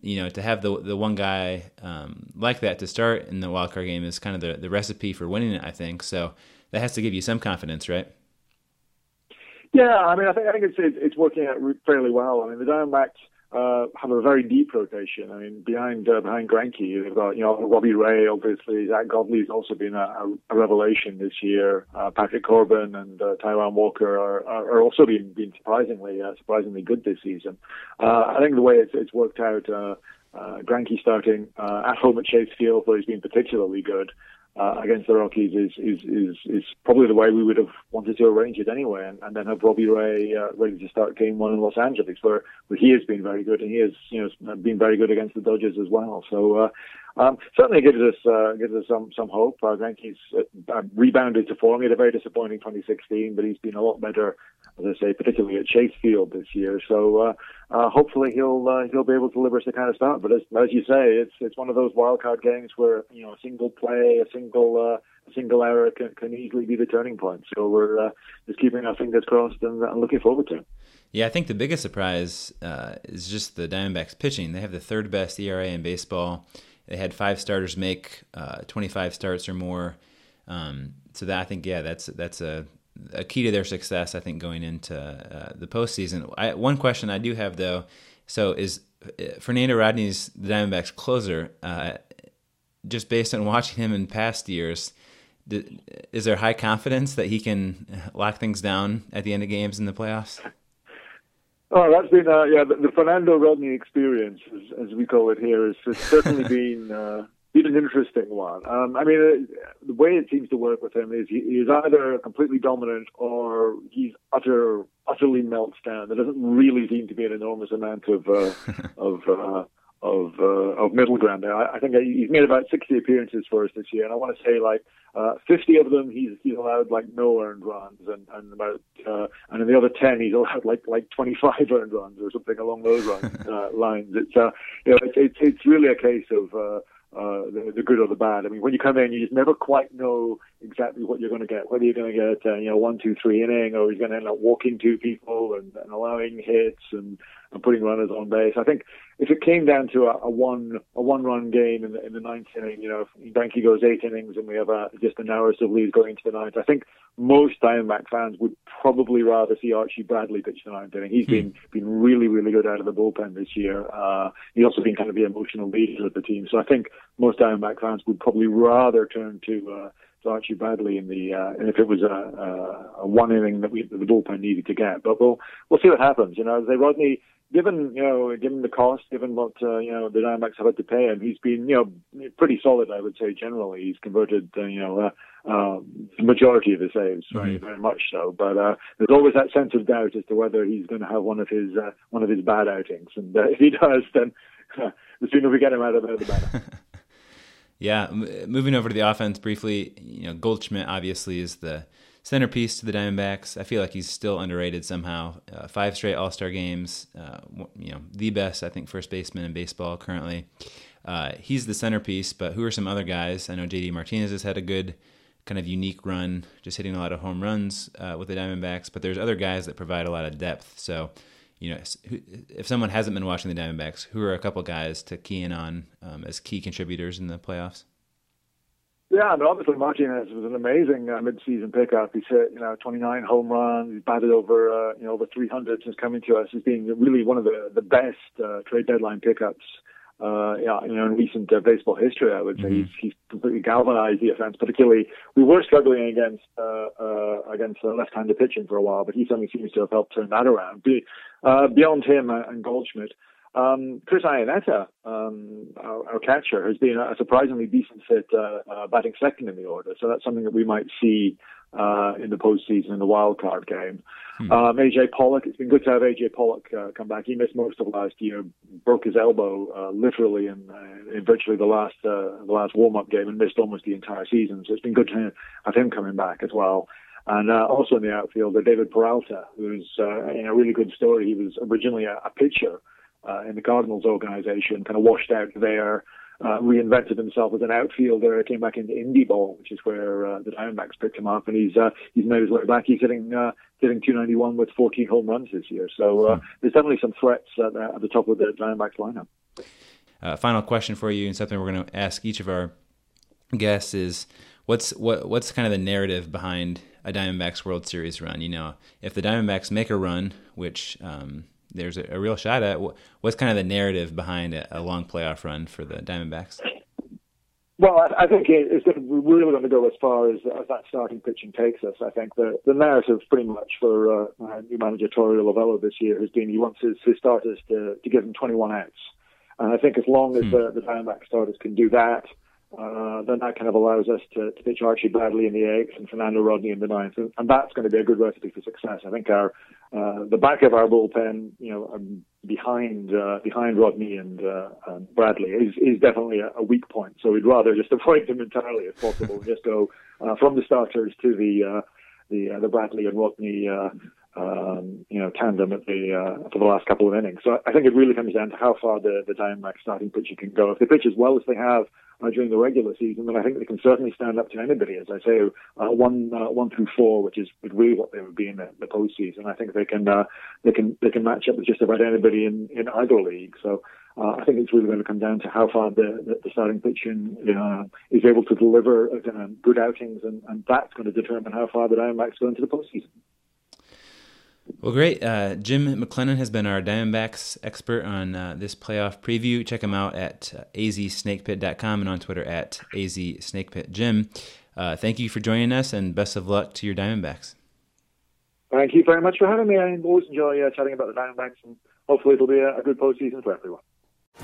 Speaker 1: you know to have the the one guy um, like that to start in the wild card game is kind of the the recipe for winning it. I think so. That has to give you some confidence, right?
Speaker 7: Yeah, I mean, I think I think it's it's working out fairly well. I mean, the Diamondbacks uh, have a very deep rotation. I mean, behind uh, behind Greinke, they've got you know Robbie Ray, obviously. Zack Godley's also been a, a revelation this year. Uh, Patrick Corbin and uh, Taijuan Walker are, are, are also being being surprisingly uh, surprisingly good this season. Uh, I think the way it's, it's worked out. Uh, uh, Greinke starting uh, at home at Chase Field, where he's been particularly good uh, against the Rockies is, is is is probably the way we would have wanted to arrange it anyway, and, and then have Robbie Ray uh, ready to start Game One in Los Angeles, where where he has been very good, and he has you know been very good against the Dodgers as well. So uh, um, certainly gives us uh, gives us some some hope. I think he's uh, rebounded to form. He had a very disappointing 2016, but he's been a lot better, as I say, particularly at Chase Field this year. So uh, uh, hopefully he'll uh, he'll be able to deliver us the kind of start. But as, as you say, it's it's one of those wild card games where you know a single play, a single uh, a single error can, can easily be the turning point. So we're uh, just keeping our fingers crossed and, and looking forward to it.
Speaker 1: Yeah, I think the biggest surprise uh, is just the Diamondbacks pitching. They have the third best ERA in baseball. They had five starters make uh, 25 starts or more. Um, so that I think, yeah, that's that's a, a key to their success. I think going into uh, the postseason. I, one question I do have though, so is uh, Fernando Rodney's the Diamondbacks closer? Uh, just based on watching him in past years, is there high confidence that he can lock things down at the end of games in the playoffs?
Speaker 7: Oh, that's been uh, yeah the, the, Fernando Rodney experience, as, as, we call it here, has, has certainly been uh, been an interesting one. Um, I mean, uh, the way it seems to work with him is he, he's either completely dominant or he's utter utterly melts down. There doesn't really seem to be an enormous amount of uh, of uh, of uh, of middle ground there. I, I think he's made about 60 appearances for us this year, and I want to say like uh, 50 of them he's he's allowed like no earned runs, and and about uh, and in the other 10 he's allowed like like 25 earned runs or something along those uh, lines. It's uh, you know it's it's, it's really a case of uh, uh, the, the good or the bad. I mean, when you come in, you just never quite know exactly what you're going to get. Whether you're going to get, uh, you know, one, two, three inning, or he's going to end up walking two people and, and allowing hits, and and putting runners on base. I think if it came down to a, a one a one run game in the in the ninth inning, you know, if Greinke goes eight innings and we have a, just an hour of leads going into the ninth, I think most Diamondback fans would probably rather see Archie Bradley pitch the ninth inning. He's hmm. been been really really good out of the bullpen this year. Uh, he's also been kind of the emotional leader of the team. So I think most Diamondback fans would probably rather turn to. Uh, to Archie Bradley in the uh, and if it was a, a, a one inning that we that the bullpen needed to get, but we'll we'll see what happens. You know, they Rodney given you know given the cost, given what uh, you know the Diamondbacks have had to pay him, he's been you know pretty solid. I would say generally, he's converted uh, you know uh, uh, the majority of his saves, very mm-hmm. very much so. But uh, there's always that sense of doubt as to whether he's going to have one of his uh, one of his bad outings, and uh, if he does, then uh, the sooner we get him out of there, the better.
Speaker 1: yeah, m- moving over to the offense briefly, you know Goldschmidt obviously is the centerpiece to the Diamondbacks. I feel like he's still underrated somehow. Uh, five straight All Star games, uh, you know, the best I think first baseman in baseball currently. Uh, he's the centerpiece, but who are some other guys? I know JD Martinez has had a good kind of unique run, just hitting a lot of home runs uh, with the Diamondbacks. But there's other guys that provide a lot of depth. So, you know, if someone hasn't been watching the Diamondbacks, who are a couple guys to key in on um, as key contributors in the playoffs?
Speaker 7: Yeah, and obviously Martinez was an amazing uh, mid-season pickup. He's hit, you know, 29 home runs. He's batted over, uh, you know, over 300 since coming to us. He's been really one of the the best uh, trade deadline pickups, uh, yeah, you know, in recent uh, baseball history. I would say mm-hmm. he's, he's completely galvanized the offense. Particularly, we were struggling against uh, uh, against uh, left-handed pitching for a while, but he suddenly seems to have helped turn that around. Be, uh, beyond him and Goldschmidt. Um, Chris Iannetta, um, our, our, catcher, has been a surprisingly decent fit, uh, uh, batting second in the order. So that's something that we might see uh, in the postseason in the wild card game. Hmm. Um, AJ Pollock, it's been good to have AJ Pollock uh, come back. He missed most of last year, broke his elbow uh, literally in, uh, in virtually the last the last warm up game, and missed almost the entire season. So it's been good to have him coming back as well. And uh, also in the outfield, David Peralta, who's uh, in a really good story. He was originally a, a pitcher uh, in the Cardinals organization, kind of washed out there, uh, reinvented himself as an outfielder, came back into indie ball, which is where uh, the Diamondbacks picked him up, and he's uh, he's made his way back. He's hitting uh, hitting 291 with 14 home runs this year. So uh, hmm. there's definitely some threats at, at the top of the Diamondbacks lineup.
Speaker 1: Uh, final question for you, and something we're going to ask each of our guests is what's what what's kind of the narrative behind a Diamondbacks World Series run? You know, if the Diamondbacks make a run, which um, there's a, a real shot at. What's kind of the narrative behind a, a long playoff run for the Diamondbacks?
Speaker 7: Well, I, I think it's going to, we're really going to go as far as, as that starting pitching takes us. I think the the narrative pretty much for uh, new manager Torey Lovullo this year has been he wants his, his starters to, to give him 21 outs. And I think as long as hmm. the, the Diamondback starters can do that, uh, then that kind of allows us to, to pitch Archie Bradley in the eighth and Fernando Rodney in the ninth, and, and that's going to be a good recipe for success. I think our uh, the back of our bullpen, you know, um, behind uh, behind Rodney and, uh, and Bradley is is definitely a, a, weak point. So we'd rather just avoid them entirely if possible. just go uh, from the starters to the uh, the uh, the Bradley and Rodney Uh, um, you know, tandem at the uh, for the last couple of innings. So I think it really comes down to how far the the Diamondbacks starting pitcher can go. If they pitch as well as they have uh, during the regular season, then I think they can certainly stand up to anybody. As I say, uh, one uh, one through four, which is really what they would be in the, the postseason. I think they can uh, they can they can match up with just about anybody in in either league. So. Uh, I think it's really going to come down to how far the, the, the starting pitching uh, is able to deliver good outings, and, and that's going to determine how far the Diamondbacks go into the postseason.
Speaker 1: Well, great. Uh, Jim McLennan has been our Diamondbacks expert on uh, this playoff preview. Check him out at uh, azsnakepit.com and on Twitter at azsnakepit. Jim, uh, thank you for joining us and best of luck to your Diamondbacks.
Speaker 7: Thank you very much for having me. I always enjoy uh, chatting about the Diamondbacks, and hopefully it'll be a, a good postseason for everyone.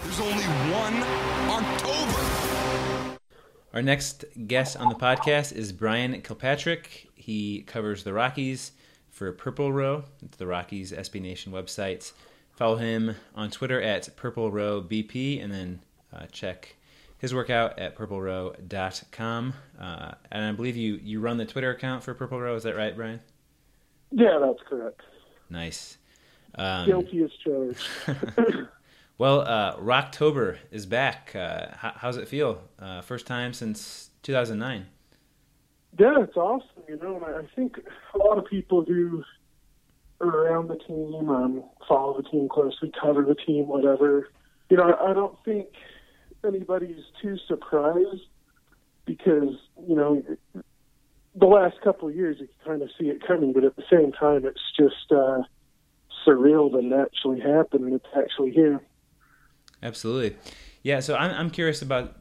Speaker 3: There's only one October.
Speaker 1: Our next guest on the podcast is Brian Kilpatrick. He covers the Rockies for Purple Row. It's the Rockies SB Nation website. Follow him on Twitter at Purple Row BP, and then uh, check his workout at purplerow.com. Uh, and I believe you, you run the Twitter account for Purple Row. Is that right, Brian?
Speaker 8: Yeah, that's correct.
Speaker 1: Nice. Um,
Speaker 8: Guilty as charged.
Speaker 1: well, uh, Rocktober is back. Uh, how, how's it feel? Uh, first time since 2009.
Speaker 8: Yeah, it's awesome, you know, and I think a lot of people who are around the team, um, follow the team closely, cover the team, whatever. You know, I don't think anybody's too surprised because you know the last couple of years you can kind of see it coming, but at the same time, it's just uh, surreal that it actually happened and it's actually here.
Speaker 1: Absolutely, yeah. So I'm I'm curious about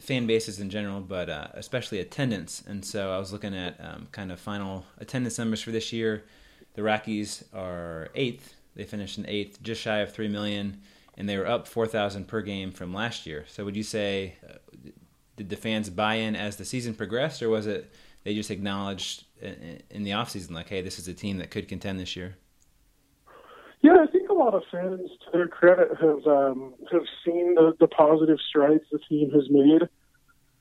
Speaker 1: fan bases in general, but uh, especially attendance. And so I was looking at um, kind of final attendance numbers for this year. The Rockies are eighth. They finished in eighth, just shy of three million, and they were up four thousand per game from last year. So would you say uh, did the fans buy in as the season progressed, or was it they just acknowledged in, in the offseason like, hey, this is a team that could contend this year?
Speaker 8: Yeah, I think a lot of fans, to their credit, have um, have seen the, the positive strides the team has made.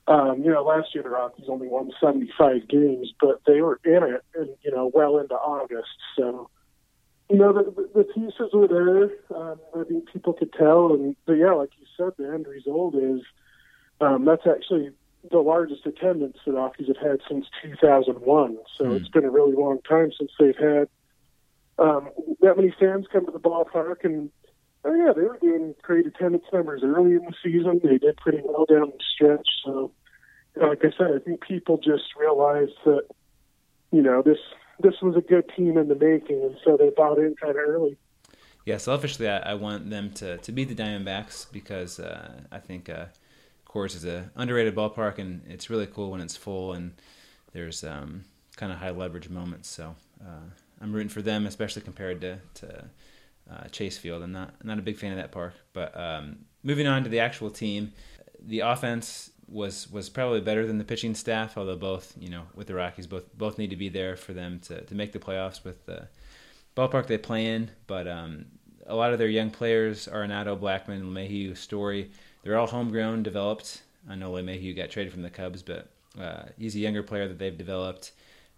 Speaker 8: Um, you know, last year the Rockies only won 75 games, but they were in it, and you know, well into August. So, you know, the, the, pieces were there. Um, I think people could tell, and but yeah, like you said, the end result is um, that's actually the largest attendance the Rockies have had since 2001. So hmm. it's been a really long time since they've had um, that many fans come to the ballpark, and oh yeah, they were doing great attendance numbers early in the season. They did pretty well down the stretch. So, you know, like I said, I think people just realized that you know this this was a good team in the making, and so they bought in kind of early.
Speaker 1: Yeah, selfishly, I, I, want them to, to beat the Diamondbacks because uh, I think uh, Coors is a underrated ballpark, and it's really cool when it's full and there's um, kind of high leverage moments. So. Uh, I'm rooting for them, especially compared to to uh, Chase Field. I'm not not a big fan of that park. But um, moving on to the actual team, the offense was was probably better than the pitching staff. Although both, you know, with the Rockies, both both need to be there for them to to make the playoffs with the ballpark they play in. But um, a lot of their young players, are Arenado, Blackmon, LeMahieu, Story, they're all homegrown, developed. I know LeMahieu got traded from the Cubs, but uh, he's a younger player that they've developed.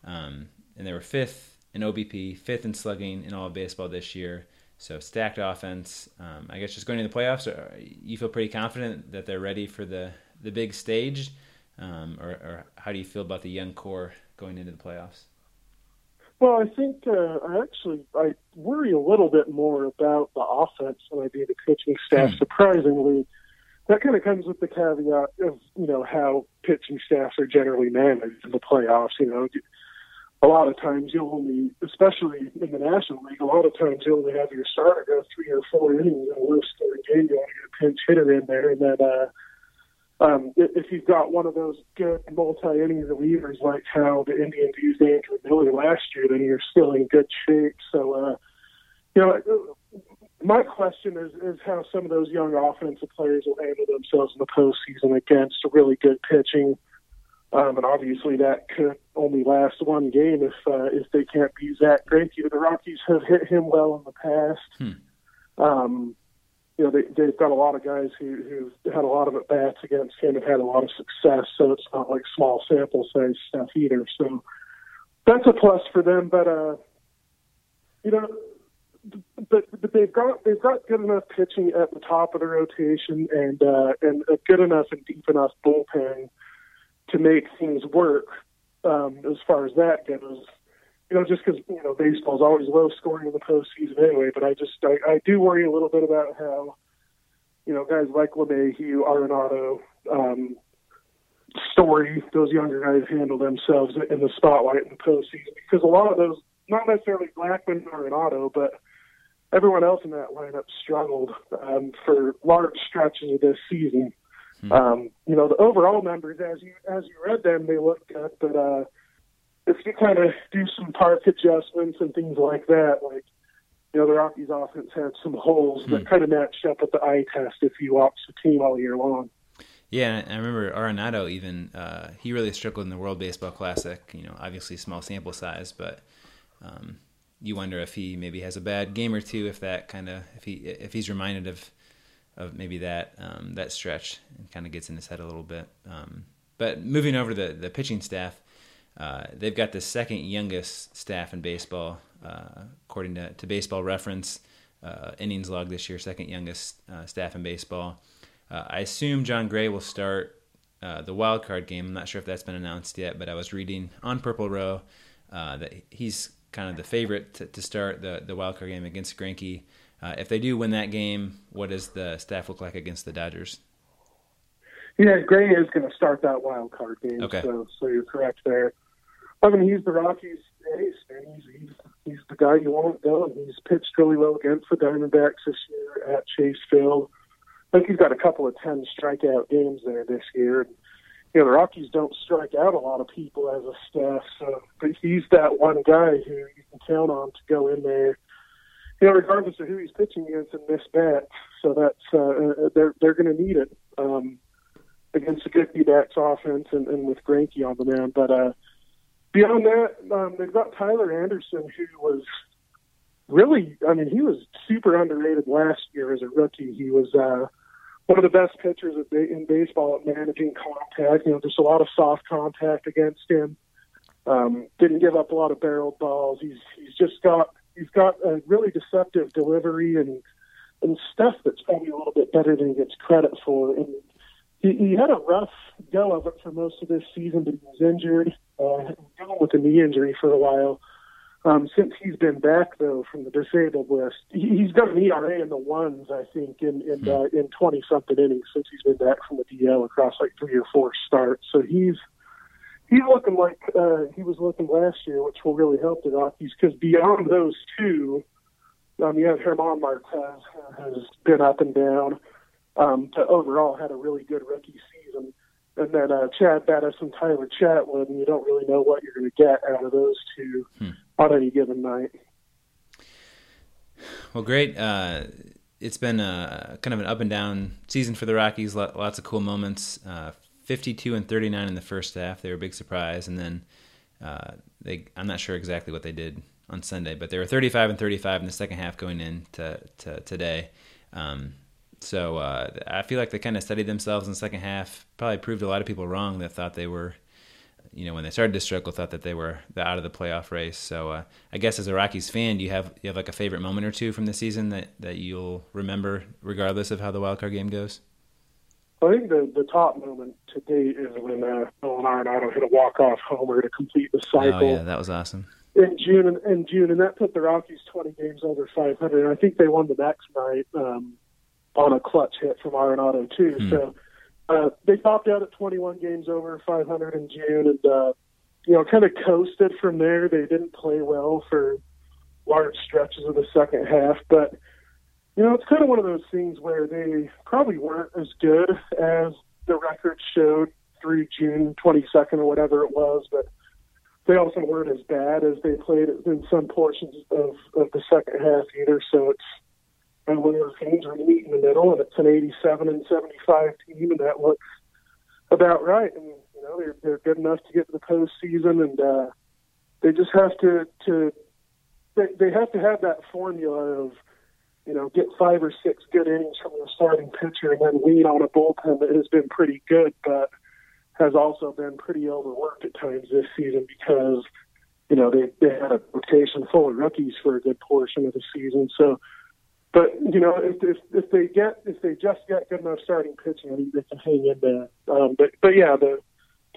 Speaker 1: Um, and they were fifth in OBP, fifth in slugging in all of baseball this year. So stacked offense. Um, I guess just going into the playoffs, uh, you feel pretty confident that they're ready for the the big stage, um, or, or, how do you feel about the young core going into the playoffs?
Speaker 8: Well, I think uh, I actually I worry a little bit more about the offense than I do the pitching staff. Hmm. Surprisingly, that kind of comes with the caveat of you know how pitching staffs are generally managed in the playoffs. You know, a lot of times you'll only, especially in the National League, a lot of times you'll only have your starter go three or four innings in a low scoring game. You want to get a pinch hitter in there, and then uh, um, if you've got one of those good multi innings relievers like how the Indians used Andrew Miller last year, then you're still in good shape. So, uh, you know, my question is is how some of those young offensive players will handle themselves in the postseason against really good pitching. Um, and obviously, that could only last one game if uh, if they can't beat Zack Greinke. The Rockies have hit him well in the past. Hmm. Um, you know, they, they've got a lot of guys who who've had a lot of at bats against him and had a lot of success. So it's not like small sample size stuff either. So that's a plus for them. But uh, you know, but but they've got they've got good enough pitching at the top of the rotation and uh, and a good enough and deep enough bullpen to make things work um, as far as that goes. You know, just because you know baseball is always low scoring in the postseason anyway. But I just I, I do worry a little bit about how you know guys like LeMahieu, Arenado, um, Story, those younger guys handle themselves in the spotlight in the postseason because a lot of those, not necessarily Blackmon or Arenado, but everyone else in that lineup struggled um, for large stretches of this season. Hmm. Um, you know, the overall numbers as you as you read them, they look good, but uh, if you kind of do some park adjustments and things like that, like you know, the Rockies' offense had some holes hmm. that kind of matched up with the eye test if you watch the team all year long.
Speaker 1: Yeah, I remember Arenado even uh, he really struggled in the World Baseball Classic. You know, obviously small sample size, but um, you wonder if he maybe has a bad game or two. If that kind of if he if he's reminded of of maybe that um, that stretch and kind of gets in his head a little bit. Um, but moving over to the, the pitching staff, uh, they've got the second youngest staff in baseball, uh, according to, to Baseball Reference. Uh, innings log this year, second youngest uh, staff in baseball. Uh, I assume Jon Gray will start uh, the wild card game. I'm not sure if that's been announced yet, but I was reading on Purple Row that he's kind of the favorite to, to start the the wild card game against Greinke. Uh, if they do win that game, what does the staff look like against the Dodgers?
Speaker 8: Yeah, Gray is going to start that wild card game.
Speaker 1: Okay.
Speaker 8: So, so you're correct there. I mean, he's the Rockies' ace, man. He's, he's he's the guy you want going. He's pitched really well against the Diamondbacks this year at Chase Field. I think he's got a couple of ten strikeout games there this year. And, you know, the Rockies don't strike out a lot of people as a staff, so but he's that one guy who you can count on to go in there. You know, regardless of who he's pitching against in this bat, so that's uh, they're they're going to need it um, against a good D-backs offense and, and with Greinke on the mound. But uh, beyond that, um, they've got Tyler Anderson, who was really, I mean, he was super underrated last year as a rookie. He was uh, one of the best pitchers in baseball at managing contact. You know, just a lot of soft contact against him. Um, didn't give up a lot of barreled balls. He's he's just got he's got a really deceptive delivery and and stuff that's probably a little bit better than he gets credit for. And he, he had a rough go of it for most of this season, but he was injured, uh, dealing with a knee injury for a while. Um, since he's been back though from the disabled list, he, he's got an ERA in the ones, I think, in in uh, in twenty something innings since he's been back from the DL across like three or four starts. So he's he's looking like uh, he was looking last year, which will really help the Rockies because beyond those two, um, yeah, German Marquez has been up and down. Um, but overall, had a really good rookie season. And then uh, Chad Bettis and Tyler Chatwood, and you don't really know what you're going to get out of those two
Speaker 1: Hmm.
Speaker 8: on any given night.
Speaker 1: Well, great. Uh, it's been a, kind of an up and down season for the Rockies. Lots of cool moments. Uh, 52 and 39 in the first half. They were a big surprise, and then uh, they. I'm not sure exactly what they did on Sunday, but they were 35 and 35 in the second half going into to today. Um, so uh, I feel like they kind of studied themselves in the second half. Probably proved a lot of people wrong that thought they were, you know, when they started to struggle, thought that they were out of the playoff race. So uh, I guess as a Rockies fan, do you have you have like a favorite moment or two from the season that, that you'll remember, regardless of how the wild card game goes?
Speaker 8: I think the the top moment to date is when uh, Nolan Arenado hit a walk off homer to complete the cycle.
Speaker 1: Oh yeah, that was awesome.
Speaker 8: in June and in June, and that put the Rockies 20 games over 500. And I think they won the next night um, on a clutch hit from Arenado too.
Speaker 1: Hmm.
Speaker 8: So uh, they topped out at 21 games over 500 in June, and uh, you know, kind of coasted from there. They didn't play well for large stretches of the second half, but you know, it's kind of one of those things where they probably weren't as good as the record showed through June 22nd or whatever it was, but they also weren't as bad as they played in some portions of, of the second half either. So it's and one of those games where you meet in the middle, and it's an 87 and 75 team, and that looks about right. And you know they're they're good enough to get to the postseason, and uh, they just have to to they they have to have that formula of you know get five or six good innings from their starting pitcher, and then lean on a bullpen that has been pretty good, but has also been pretty overworked at times this season because you know they they had a rotation full of rookies for a good portion of the season. So, but you know if if, if they get if they just get good enough starting pitching, I think they can hang in there. Um, but but yeah, the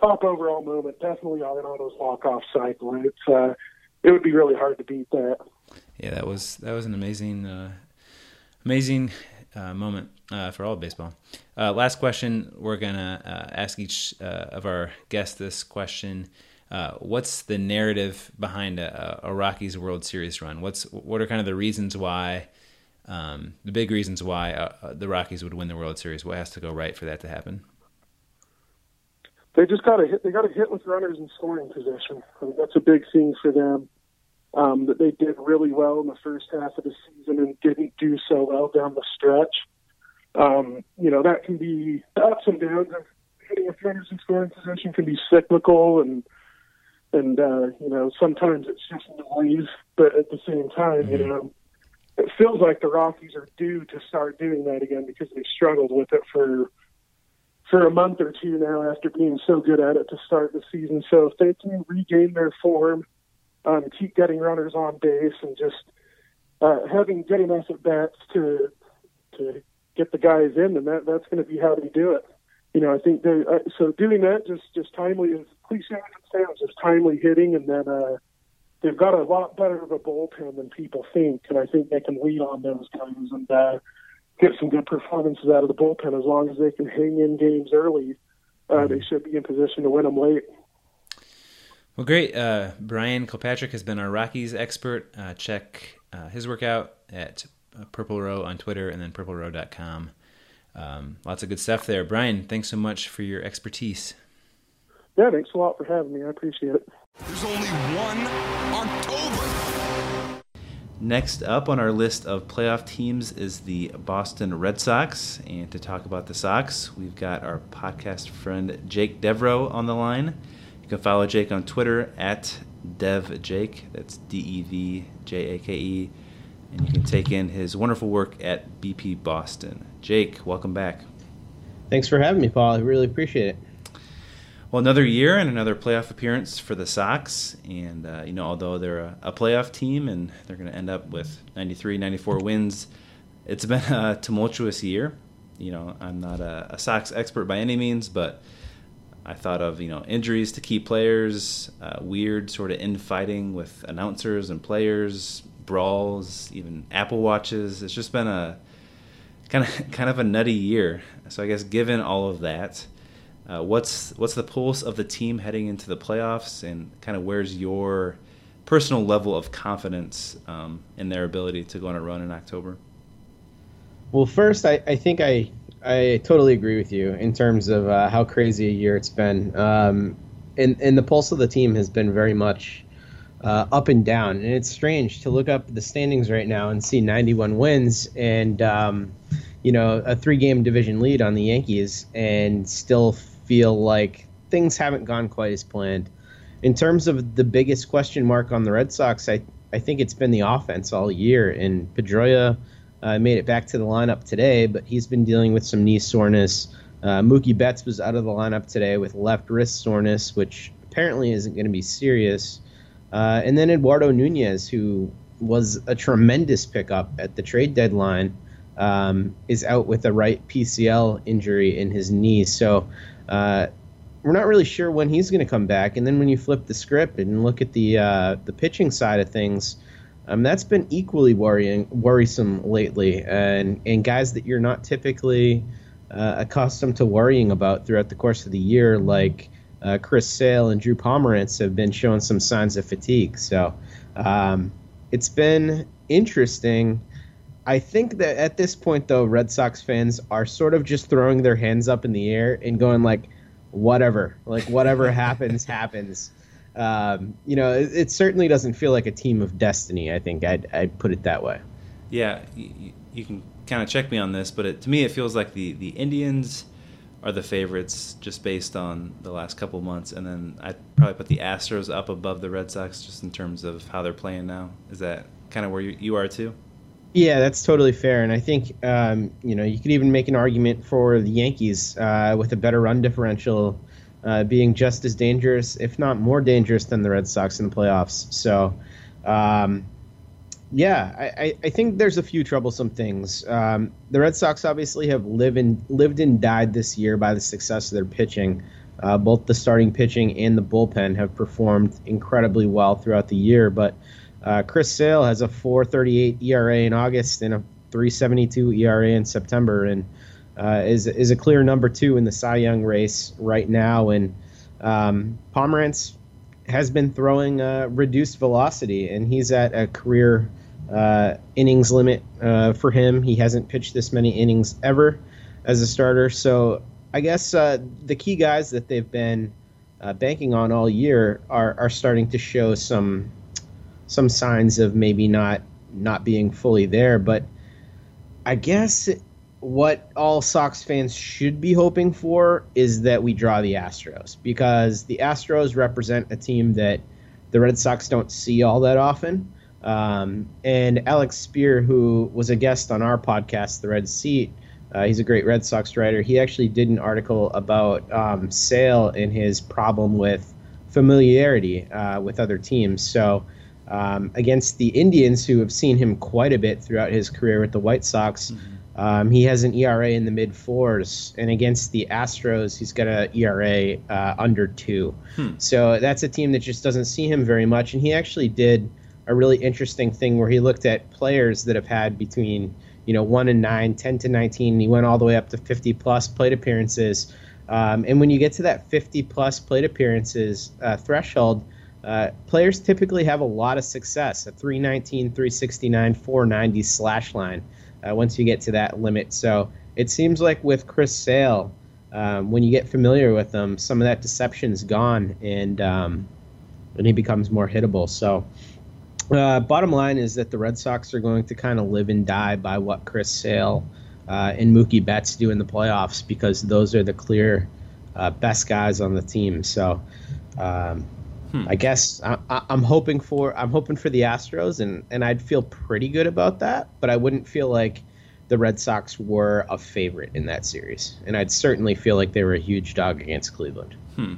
Speaker 8: top overall moment definitely Arenado's walk off cycle. It's uh, it would be really hard to beat that.
Speaker 1: Yeah, that was that was an amazing, uh, amazing uh, moment uh, for all of baseball. Uh, last question: We're gonna uh, ask each uh, of our guests this question. Uh, what's the narrative behind a, a Rockies World Series run? What's what are kind of the reasons why, um, the big reasons why the Rockies would win the World Series? What has to go right for that to happen?
Speaker 8: They just got to hit. They got to hit with runners in scoring position. I mean, that's a big thing for them. Um, that they did really well in the first half of the season and didn't do so well down the stretch. Um, you know that can be the ups and downs of hitting with runners in scoring position can be cyclical and and uh, you know sometimes it's just noise, but at the same time, you know, it feels like the Rockies are due to start doing that again because they struggled with it for for a month or two now after being so good at it to start the season. So if they can regain their form, um, keep getting runners on base, and just uh, having good enough at bats to to get the guys in, then that that's going to be how they do it. You know, I think they uh, so doing that just just timely as cliche as it sounds, just timely hitting, and then uh, they've got a lot better of a bullpen than people think, and I think they can lead on those guys and uh, get some good performances out of the bullpen as long as they can hang in games early. Uh, they should be in position to win them late.
Speaker 2: Well, great. Uh, Brian Kilpatrick has been our Rockies expert. Uh, check uh, his work out at uh, Purple Row on Twitter and then purplerow.com. Um, lots of good stuff there. Brian, thanks so much for your expertise.
Speaker 8: Yeah, thanks a lot for having me. I appreciate it.
Speaker 3: There's only one October.
Speaker 2: Next up on our list of playoff teams is the Boston Red Sox. And to talk about the Sox, we've got our podcast friend Jake Devereaux on the line. You can follow Jake on Twitter at DevJake. That's D E V J A K E. And you can take in his wonderful work at BP Boston. Jake, welcome back.
Speaker 9: Thanks for having me, Paul. I really appreciate it.
Speaker 2: Well, another year and another playoff appearance for the Sox. And, uh, you know, although they're a, a playoff team and they're going to end up with 93, 94 wins, it's been a tumultuous year. You know, I'm not a, a Sox expert by any means, but I thought of, you know, injuries to key players, uh, weird sort of infighting with announcers and players, brawls, even Apple Watches. It's just been a kind of kind of a nutty year. So I guess given all of that, uh, what's what's the pulse of the team heading into the playoffs, and kind of where's your personal level of confidence um, in their ability to go on a run in October?
Speaker 9: Well, first, I, I think I I totally agree with you in terms of uh, how crazy a year it's been. Um, and and the pulse of the team has been very much uh, up and down, and it's strange to look up the standings right now and see 91 wins and um, you know a three game division lead on the Yankees, and still feel like things haven't gone quite as planned. In terms of the biggest question mark on the Red Sox, I, I think it's been the offense all year. And Pedroia uh, made it back to the lineup today, but he's been dealing with some knee soreness. Uh, Mookie Betts was out of the lineup today with left wrist soreness, which apparently isn't going to be serious. Uh, and then Eduardo Nunez, who was a tremendous pickup at the trade deadline, um, is out with a right PCL injury in his knee. So uh, we're not really sure when he's going to come back. And then when you flip the script and look at the uh, the pitching side of things, um, that's been equally worrying, worrisome lately. And and guys that you're not typically uh, accustomed to worrying about throughout the course of the year, like uh, Chris Sale and Drew Pomeranz, have been showing some signs of fatigue. So um, it's been interesting. I think that at this point, though, Red Sox fans are sort of just throwing their hands up in the air and going like, "Whatever, like whatever happens, happens." Um, you know, it, it, certainly doesn't feel like a team of destiny. I think I'd, I'd put it that way.
Speaker 2: Yeah, you, you can kind of check me on this, but it, to me, it feels like the the Indians are the favorites just based on the last couple months, and then I'd probably put the Astros up above the Red Sox just in terms of how they're playing now. Is that kind of where you, you are too?
Speaker 9: Yeah, that's totally fair, and I think um, you know you could even make an argument for the Yankees uh, with a better run differential, uh, being just as dangerous, if not more dangerous, than the Red Sox in the playoffs. So, um, yeah, I, I, think there's a few troublesome things. Um, the Red Sox obviously have lived and lived and died this year by the success of their pitching. Uh, both the starting pitching and the bullpen have performed incredibly well throughout the year, but uh, Chris Sale has a 4.38 ERA in August and a 3.72 ERA in September, and uh, is is a clear number two in the Cy Young race right now. And um, Pomeranz has been throwing uh, reduced velocity, and he's at a career uh, innings limit uh, for him. He hasn't pitched this many innings ever as a starter. So I guess uh, the key guys that they've been banking on all year are are starting to show some some signs of maybe not not being fully there. But I guess what all Sox fans should be hoping for is that we draw the Astros because the Astros represent a team that the Red Sox don't see all that often. Um, and Alex Speier, who was a guest on our podcast, The Red Seat, uh, he's a great Red Sox writer. He actually did an article about um, Sale and his problem with familiarity uh, with other teams. So Um, against the Indians, who have seen him quite a bit throughout his career with the White Sox, um, he has an ERA in the mid fours, and against the Astros, he's got an ERA uh, under two. So that's a team that just doesn't see him very much. And he actually did a really interesting thing where he looked at players that have had between you know one and nine, 10 to nineteen. And he went all the way up to fifty plus plate appearances. Um, and when you get to that fifty plus plate appearances uh, threshold, uh, players typically have a lot of success. A 319, 369, 490 slash line uh, once you get to that limit. So it seems like with Chris Sale, um, when you get familiar with him, some of that deception's gone, and um, and he becomes more hittable. So. Uh, bottom line is that the Red Sox are going to kind of live and die by what Chris Sale uh, and Mookie Betts do in the playoffs because those are the clear uh, best guys on the team. So, um, I guess I, I, I'm hoping for I'm hoping for the Astros, and and I'd feel pretty good about that. But I wouldn't feel like the Red Sox were a favorite in that series, and I'd certainly feel like they were a huge dog against Cleveland.
Speaker 2: Hmm.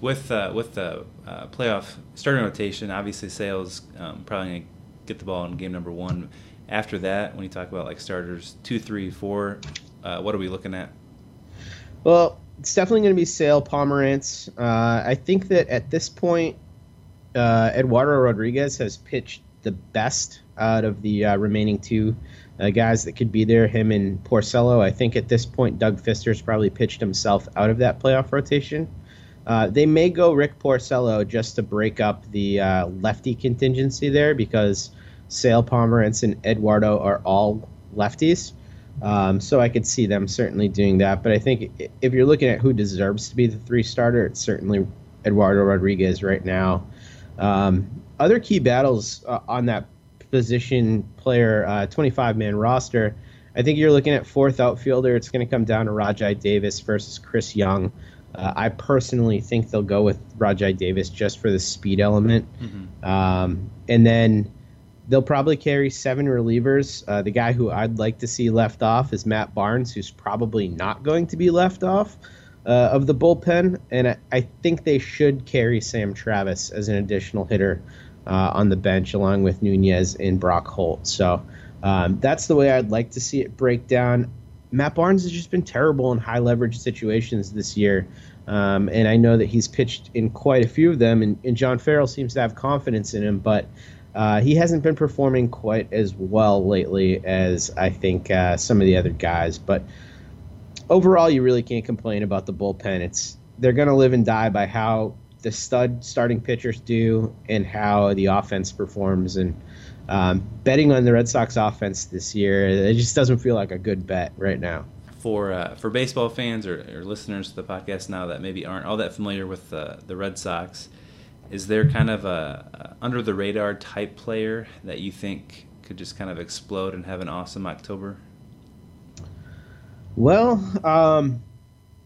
Speaker 2: With uh, with the uh, playoff starting rotation, obviously Sales um, probably gonna get the ball in game number one. After that, when you talk about like starters two, three, four, uh, what are we looking at?
Speaker 9: Well, it's definitely going to be Sale Pomeranz. Uh, I think that at this point, uh, Eduardo Rodriguez has pitched the best out of the uh, remaining two uh, guys that could be there. Him and Porcello. I think at this point, Doug Fister's probably pitched himself out of that playoff rotation. Uh, they may go Rick Porcello just to break up the uh, lefty contingency there because Sale Pomeranz and Eduardo are all lefties. Um, so I could see them certainly doing that. But I think if you're looking at who deserves to be the three starter, it's certainly Eduardo Rodriguez right now. Um, other key battles uh, on that position player uh, 25 man roster. I think you're looking at fourth outfielder. It's going to come down to Rajai Davis versus Chris Young. Uh, I personally think they'll go with Rajai Davis just for the speed element. Um, and then they'll probably carry seven relievers. Uh, the guy who I'd like to see left off is Matt Barnes, who's probably not going to be left off uh, of the bullpen. And I, I think they should carry Sam Travis as an additional hitter uh, on the bench, along with Nunez and Brock Holt. So um, that's the way I'd like to see it break down. Matt Barnes has just been terrible in high leverage situations this year. Um, and I know that he's pitched in quite a few of them, and, and John Farrell seems to have confidence in him, but uh, he hasn't been performing quite as well lately as I think uh, some of the other guys. But overall, you really can't complain about the bullpen. It's they're going to live and die by how the stud starting pitchers do and how the offense performs. And um, betting on the Red Sox offense this year, it just doesn't feel like a good bet right now.
Speaker 2: For uh, for baseball fans or, or listeners to the podcast now that maybe aren't all that familiar with uh, the Red Sox, is there kind of a, a under the radar type player that you think could just kind of explode and have an awesome October?
Speaker 9: Well, um,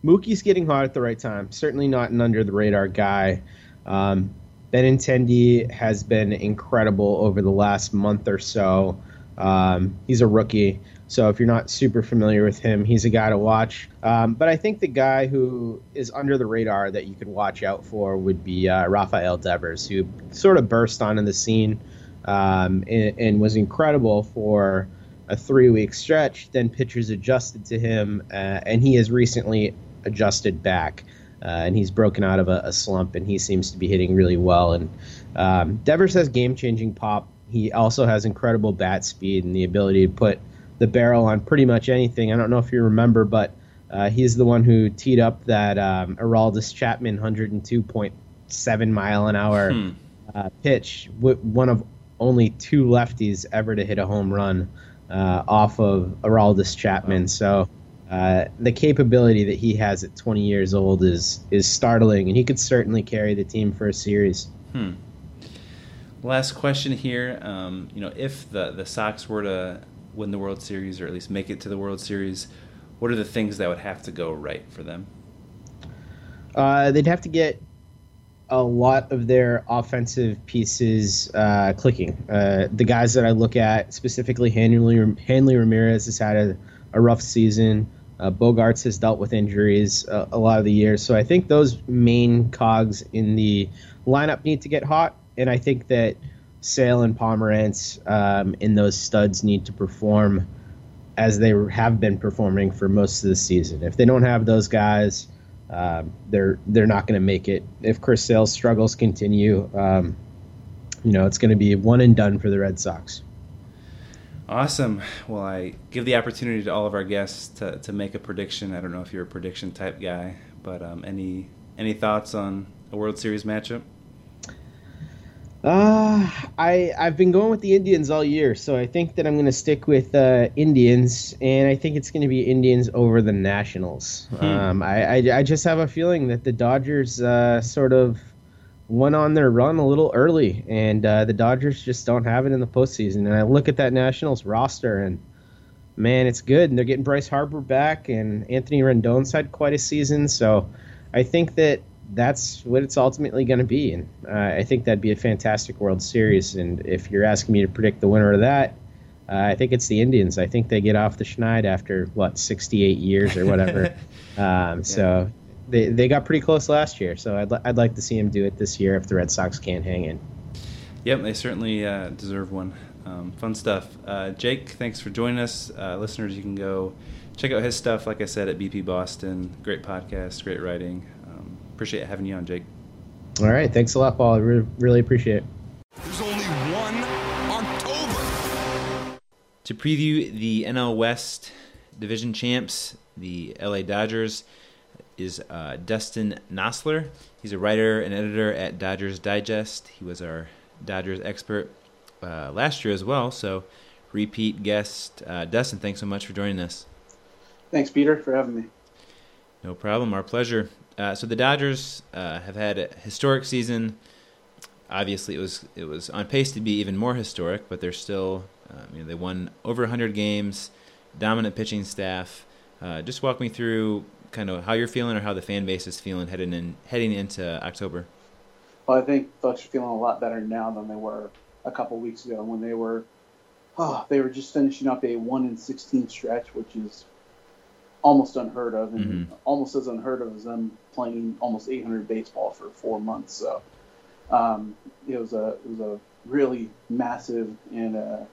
Speaker 9: Mookie's getting hot at the right time. Certainly not an under the radar guy. Um, Benintendi has been incredible over the last month or so. Um, he's a rookie, so if you're not super familiar with him, he's a guy to watch. Um, but I think the guy who is under the radar that you could watch out for would be uh, Rafael Devers, who sort of burst onto the scene um, and, and was incredible for a three week stretch. Then pitchers adjusted to him, uh, and he has recently adjusted back. Uh, and he's broken out of a, a slump, and he seems to be hitting really well. And um, Devers has game changing pop. He also has incredible bat speed and the ability to put the barrel on pretty much anything. I don't know if you remember, but uh, he's the one who teed up that um, Aroldis Chapman 102.7 mile an hour
Speaker 2: Hmm.
Speaker 9: uh, pitch, w- one of only two lefties ever to hit a home run uh, off of Aroldis Chapman. So uh, the capability that he has at 20 years old is is startling, and he could certainly carry the team for a series.
Speaker 2: Hmm. Last question here. Um, you know, if the the Sox were to win the World Series or at least make it to the World Series, what are the things that would have to go right for them?
Speaker 9: Uh, they'd have to get a lot of their offensive pieces uh, clicking. Uh, the guys that I look at, specifically Hanley, Hanley Ramirez, has had a, a rough season. Uh, Bogaerts has dealt with injuries uh, a lot of the years. So I think those main cogs in the lineup need to get hot. And I think that Sale and Pomeranz um, and those studs need to perform as they have been performing for most of the season. If they don't have those guys, um, they're they're not going to make it. If Chris Sale's struggles continue, um, you know it's going to be one and done for the Red Sox.
Speaker 2: Awesome. Well, I give the opportunity to all of our guests to, to make a prediction. I don't know if you're a prediction type guy, but um, any any thoughts on a World Series matchup?
Speaker 9: Uh, I I've been going with the Indians all year, so I think that I'm going to stick with uh, Indians, and I think it's going to be Indians over the Nationals. Hmm. Um, I, I, I just have a feeling that the Dodgers uh, sort of went on their run a little early, and uh, the Dodgers just don't have it in the postseason. And I look at that Nationals roster, and man, it's good. And they're getting Bryce Harper back, and Anthony Rendon's had quite a season, so I think that that's what it's ultimately going to be. And uh, I think that'd be a fantastic World Series. And if you're asking me to predict the winner of that, uh, I think it's the Indians. I think they get off the schneid after what 68 years or whatever. um, yeah. So they they got pretty close last year. So I'd I'd like to see them do it this year if the Red Sox can't hang in.
Speaker 2: Yep, they certainly uh, deserve one. Um, fun stuff. Uh, Jake, thanks for joining us. Uh, listeners, you can go check out his stuff. Like I said, at BP Boston. Great podcast, great writing appreciate having you on, Jake.
Speaker 9: All right. Thanks a lot, Paul. I really, really appreciate it.
Speaker 3: There's only one October.
Speaker 1: To preview the NL West division champs, the LA Dodgers, is uh, Dustin Nosler. He's a writer and editor at Dodgers Digest. He was our Dodgers expert uh, last year as well. So, repeat guest. Uh, Dustin, thanks so much for joining us.
Speaker 10: Thanks, Peter, for having me.
Speaker 1: No problem. Our pleasure. Uh, so the Dodgers uh, have had a historic season. Obviously, it was it was on pace to be even more historic, but they're still um, you know they won over 100 games, dominant pitching staff. Uh, just walk me through kind of how you're feeling or how the fan base is feeling heading in heading into October.
Speaker 10: Well, I think folks are feeling a lot better now than they were a couple weeks ago when they were oh, they were just finishing up a one in 16 stretch, which is almost unheard of, and mm-hmm. almost as unheard of as them playing almost 800 baseball for four months. So um, it was a it was a really massive and a,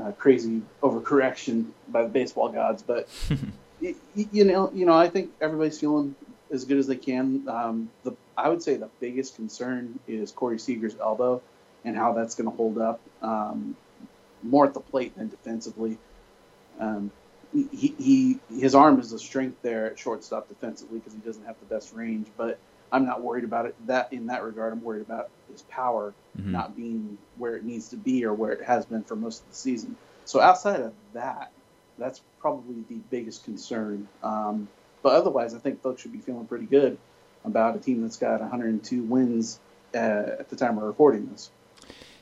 Speaker 10: a crazy overcorrection by the baseball gods. But you, you know, you know, I think everybody's feeling as good as they can. Um, the I would say the biggest concern is Corey Seager's elbow and how that's going to hold up um, more at the plate than defensively. Um, he, he his arm is a strength there at shortstop defensively because he doesn't have the best range. But I'm not worried about it that in that regard. I'm worried about his power mm-hmm. not being where it needs to be or where it has been for most of the season. So outside of that, that's probably the biggest concern. Um, but otherwise, I think folks should be feeling pretty good about a team that's got 102 wins uh, at the time we're recording this.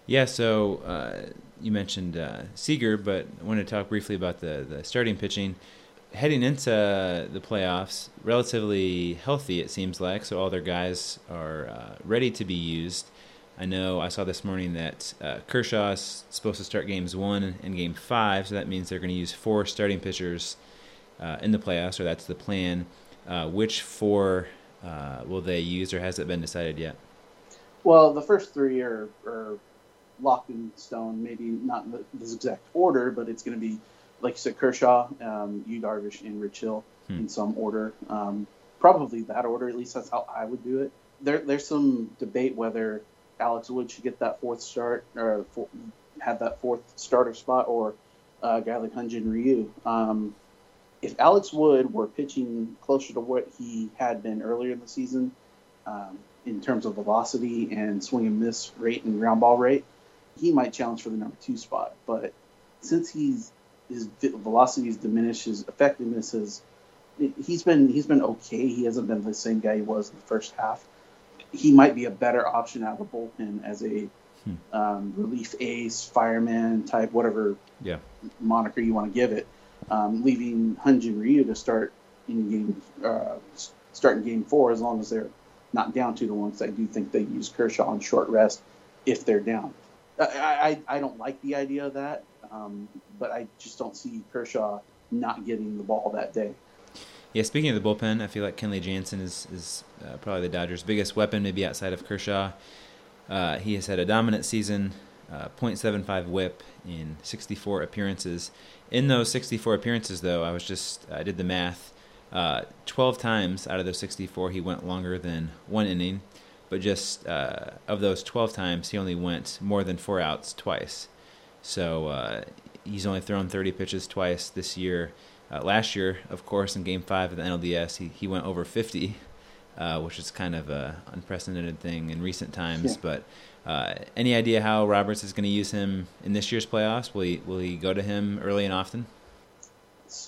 Speaker 1: Yeah, so uh, you mentioned uh, Seager, but I wanted to talk briefly about the, the starting pitching. Heading into the playoffs, relatively healthy, it seems like. So all their guys are uh, ready to be used. I know I saw this morning that uh, Kershaw is supposed to start games one and game five, so that means they're going to use four starting pitchers uh, in the playoffs, or that's the plan. Uh, which four uh, will they use, or has it been decided yet?
Speaker 10: Well, the first three are, are locked in stone. Maybe not in this exact order, but it's going to be like you said, Kershaw, um, Yu Darvish, and Rich Hill hmm. in some order. Um, probably that order. At least that's how I would do it. There, there's some debate whether Alex Wood should get that fourth start or have that fourth starter spot, or uh, a guy like Hyun-Jin Ryu. Um, if Alex Wood were pitching closer to what he had been earlier in the season, um, in terms of velocity and swing and miss rate and ground ball rate, he might challenge for the number two spot. But since he's his velocity has diminished, his effectiveness has he's been he's been okay. He hasn't been the same guy he was in the first half. He might be a better option out of the bullpen as a hmm. um, relief ace, fireman type, whatever
Speaker 1: yeah.
Speaker 10: moniker you want to give it. Um, leaving Hyun-Jin Ryu to start in game uh, start in game four as long as they're not down two to one. Because I do think they use Kershaw on short rest if they're down. I, I, I don't like the idea of that, um, but I just don't see Kershaw not getting the ball that day.
Speaker 1: Yeah, speaking of the bullpen, I feel like Kenley Jansen is is uh, probably the Dodgers' biggest weapon, maybe outside of Kershaw. Uh, he has had a dominant season uh, 0.75 WHIP in 64 appearances. In those 64 appearances, though, I was just I did the math. Uh, 12 times out of those 64, he went longer than one inning, but just uh, of those 12 times, he only went more than four outs twice. So uh, he's only thrown 30 pitches twice this year. Uh, last year, of course, in Game Five of the NLDS, he he went over 50, uh, which is kind of an unprecedented thing in recent times.
Speaker 10: Yeah.
Speaker 1: But uh, any idea how Roberts is going to use him in this year's playoffs? Will he will he go to him early and often?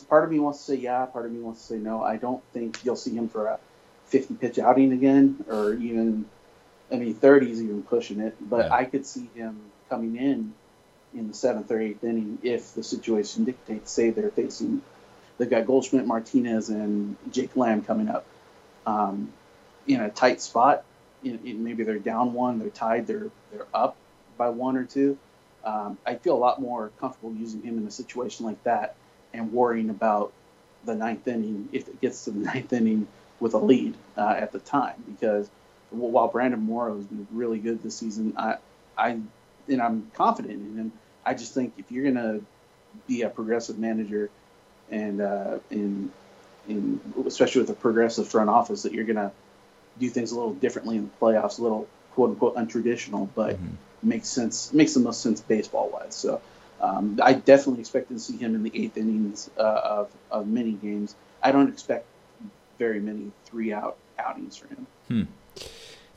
Speaker 10: Part of me wants to say yeah, part of me wants to say no. I don't think you'll see him for a 50 pitch outing again, or even, I mean, 30 is even pushing it. But
Speaker 1: Yeah.
Speaker 10: I could see him coming in in the seventh or eighth inning if the situation dictates. Say they're facing, they've got Goldschmidt, Martinez, and Jake Lamb coming up um, in a tight spot. In, in maybe they're down one, they're tied, they're they're up by one or two. Um, I feel a lot more comfortable using him in a situation like that and worrying about the ninth inning if it gets to the ninth inning with a lead uh, at the time because while Brandon Morrow has been really good this season, I, I, and I'm confident in him. I just think if you're gonna be a progressive manager, and uh, in, in especially with a progressive front office, that you're gonna do things a little differently in the playoffs, a little quote unquote untraditional, but makes sense, makes the most sense baseball wise. So. Um, I definitely expect to see him in the eighth innings uh, of, of many games. I don't expect very many three out outings for him.
Speaker 1: Hmm.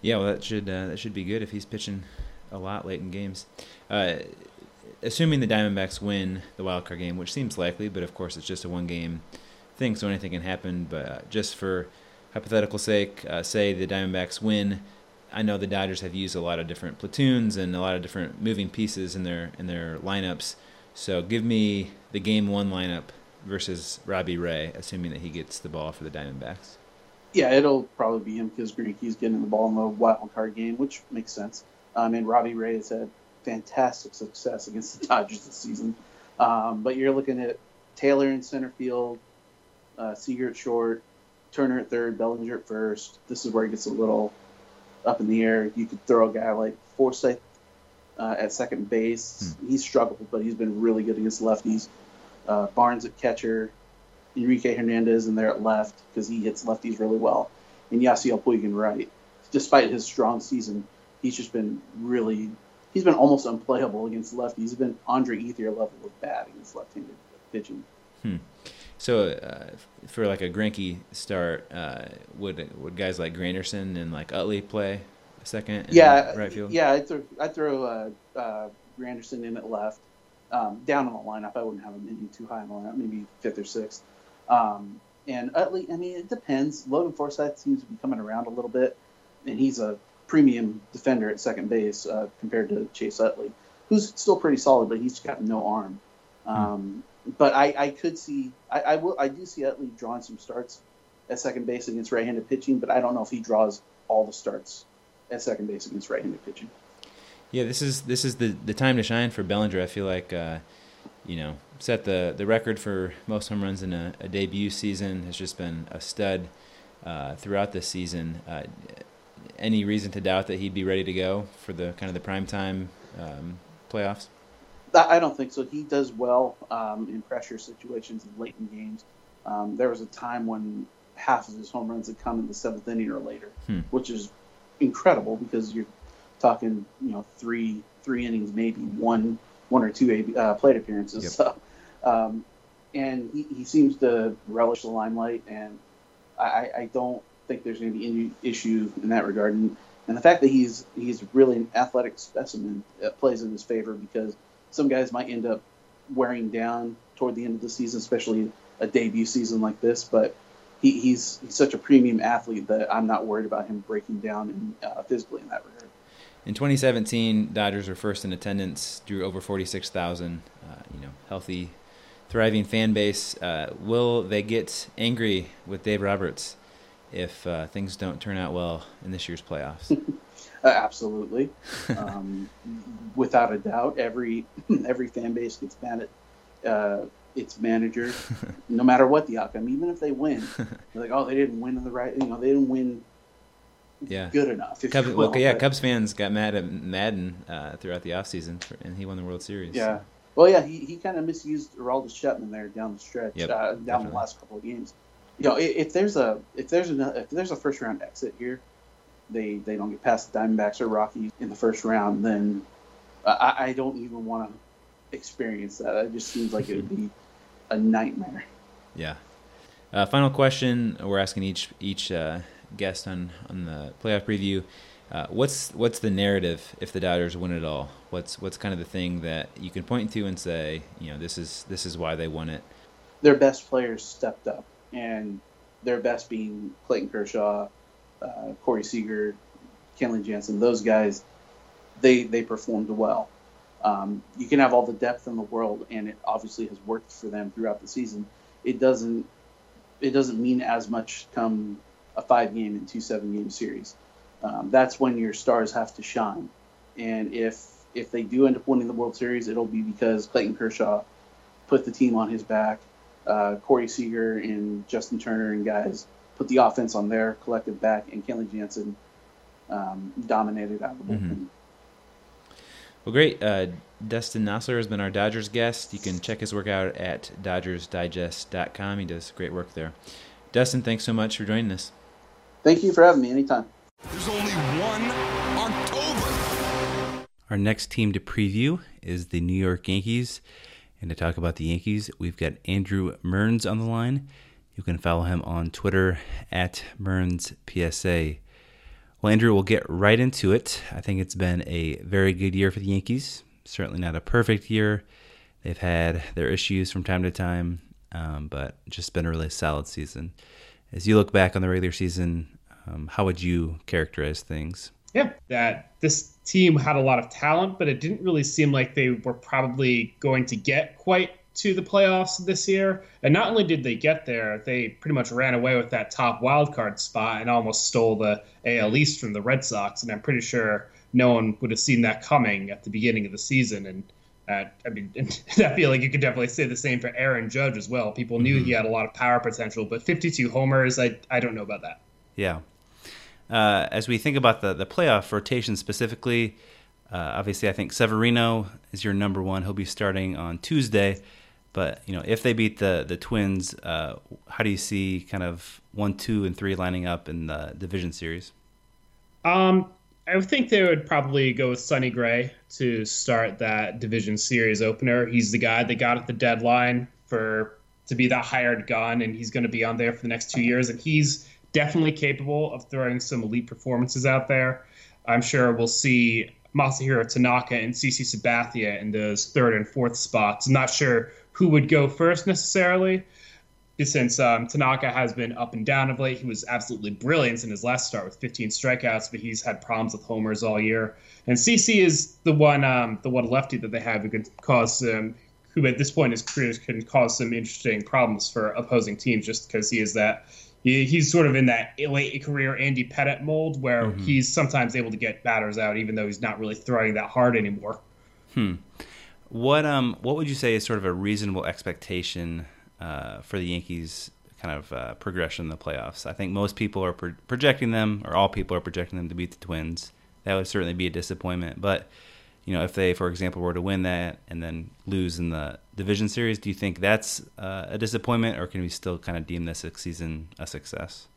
Speaker 1: Yeah, well, that should uh, that should be good if he's pitching a lot late in games. Uh, assuming the Diamondbacks win the wild card game, which seems likely, but of course it's just a one game thing, so anything can happen. But uh, just for hypothetical sake, uh, say the Diamondbacks win. I know the Dodgers have used a lot of different platoons and a lot of different moving pieces in their in their lineups. So give me the game one lineup versus Robbie Ray, assuming that he gets the ball for the Diamondbacks.
Speaker 10: Yeah, it'll probably be him because Greinke's getting the ball in the wild card game, which makes sense. Um, and Robbie Ray has had fantastic success against the Dodgers this season. Um, but you're looking at Taylor in center field, uh, Seager at short, Turner at third, Bellinger at first. This is where it gets a little up in the air. You could throw a guy like Forsythe uh, at second base. He's struggled, but he's been really good against lefties. Uh, Barnes at catcher, Enrique Hernandez in there at left because he hits lefties really well, and Yasiel Puig in right. Despite his strong season, he's just been really he's been almost unplayable against lefties. He's been Andre Ethier level of bad against left-handed pitching.
Speaker 1: Hmm. So uh, for like a Greinke start, uh, would would guys like Granderson and like Utley play a second? in
Speaker 10: Yeah,
Speaker 1: right field.
Speaker 10: Yeah, I throw I throw uh, uh, Granderson in at left, um, down in the lineup. I wouldn't have him any too high in the lineup, maybe fifth or sixth. Um, and Utley, I mean, it depends. Logan Forsythe seems to be coming around a little bit, and he's a premium defender at second base uh, compared to Chase Utley, who's still pretty solid, but he's got no arm. Um, But I, I could see, I, I will, I do see Utley drawing some starts at second base against right-handed pitching, but I don't know if he draws all the starts at second base against right-handed pitching.
Speaker 1: Yeah, this is this is the the time to shine for Bellinger. I feel like uh, you know set the the record for most home runs in a, a debut season. Has just been a stud uh, throughout this season. Uh, any reason to doubt that he'd be ready to go for the kind of the prime time um, playoffs?
Speaker 10: I I don't think so. He does well um, in pressure situations and late in games. Um, there was a time when half of his home runs had come in the seventh inning or later,
Speaker 1: Hmm.
Speaker 10: which is incredible because you're talking, you know, three three innings, maybe one one or two uh, plate appearances.
Speaker 1: Yep.
Speaker 10: So, um, and he, he seems to relish the limelight, and I, I- don't think there's going to be any issue in that regard. And, and the fact that he's he's really an athletic specimen uh, plays in his favor because some guys might end up wearing down toward the end of the season, especially a debut season like this. But he, he's he's such a premium athlete that I'm not worried about him breaking down in, uh, physically in that regard.
Speaker 1: In 2017, Dodgers were first in attendance, drew over 46,000. Uh, you know, healthy, thriving fan base. Uh, will they get angry with Dave Roberts if uh, things don't turn out well in this year's playoffs?
Speaker 10: Uh, absolutely, um, without a doubt. Every every fan base gets mad at uh, its manager, no matter what the outcome. Even if they win, they're like, "Oh, they didn't win in the right. You know, they didn't win
Speaker 1: yeah.
Speaker 10: good enough.
Speaker 1: Cubs, well,
Speaker 10: will,
Speaker 1: yeah,
Speaker 10: but-
Speaker 1: Cubs fans got mad at Maddon uh, throughout the offseason, for- and he won the World Series.
Speaker 10: Yeah. Well, yeah, he, he kind of misused Aroldis Chapman there down the stretch,
Speaker 1: Yep,
Speaker 10: uh, down
Speaker 1: definitely.
Speaker 10: the last couple of games. You know, if there's a if there's a if there's a first round exit here, they they don't get past the Diamondbacks or Rockies in the first round, then I, I don't even want to experience that. It just seems like it would be a nightmare.
Speaker 1: Yeah. Uh, final question: We're asking each each uh, guest on on the playoff preview. Uh, what's what's the narrative if the Dodgers win it all? What's what's kind of the thing that you can point to and say, you know, this is this is why they won it.
Speaker 10: Their best players stepped up, and their best being Clayton Kershaw, uh, Corey Seager, Kenley Jansen. Those guys, they they performed well. Um, you can have all the depth in the world, and it obviously has worked for them throughout the season. It doesn't it doesn't mean as much come a five game and two seven game series. Um, that's when your stars have to shine, and if if they do end up winning the World Series, it'll be because Clayton Kershaw put the team on his back. Uh, Corey Seager and Justin Turner and guys put the offense on their collective back, and Kenley Jansen um, dominated out of the bullpen.
Speaker 1: Mhm. Well, great. Uh, Dustin Nosler has been our Dodgers guest. You can check his work out at DodgersDigest.com. He does great work there. Dustin, thanks so much for joining us.
Speaker 10: Thank you for having me anytime.
Speaker 3: There's only one October.
Speaker 1: Our next team to preview is the New York Yankees. And to talk about the Yankees, we've got Andrew Mearns on the line. You can follow him on Twitter at MearnsPSA. Well, Andrew, we'll get right into it. I think it's been a very good year for the Yankees. Certainly not a perfect year. They've had their issues from time to time, um, but just been a really solid season. As you look back on the regular season, um, how would you characterize things?
Speaker 11: Yeah, that this team had a lot of talent, but it didn't really seem like they were probably going to get quite to the playoffs this year. And not only did they get there, they pretty much ran away with that top wild card spot and almost stole the AL East from the Red Sox. And I'm pretty sure no one would have seen that coming at the beginning of the season. And I mean, I feel like you could definitely say the same for Aaron Judge as well. People knew he had a lot of power potential, but 52 homers, I I don't know about that.
Speaker 1: Yeah. Uh, as we think about the, the playoff rotation specifically, uh, obviously I think Severino is your number one. He'll be starting on Tuesday. But you know, if they beat the the Twins, uh, how do you see kind of one, two, and three lining up in the division series?
Speaker 11: Um, I think they would probably go with Sonny Gray to start that division series opener. He's the guy they got at the deadline for to be that hired gun, and he's going to be on there for the next two years. And he's definitely capable of throwing some elite performances out there. I'm sure we'll see Masahiro Tanaka and CC Sabathia in those third and fourth spots. I'm not sure who would go first necessarily, since um, Tanaka has been up and down of late. He was absolutely brilliant in his last start with 15 strikeouts, but he's had problems with homers all year. And CC is the one, um, the one lefty that they have who can cause um, who at this point in his career can cause some interesting problems for opposing teams, just because he is that. He, he's sort of in that late career Andy Pettitte mold, where
Speaker 1: Mhm.
Speaker 11: he's sometimes able to get batters out, even though he's not really throwing that hard anymore.
Speaker 1: Hmm. What um what would you say is sort of a reasonable expectation uh, for the Yankees kind of uh, progression in the playoffs? I think most people are pro- projecting them, or all people are projecting them to beat the Twins. That would certainly be a disappointment. But you know, if they, for example, were to win that and then lose in the division series, do you think that's uh, a disappointment, or can we still kind of deem this season a success?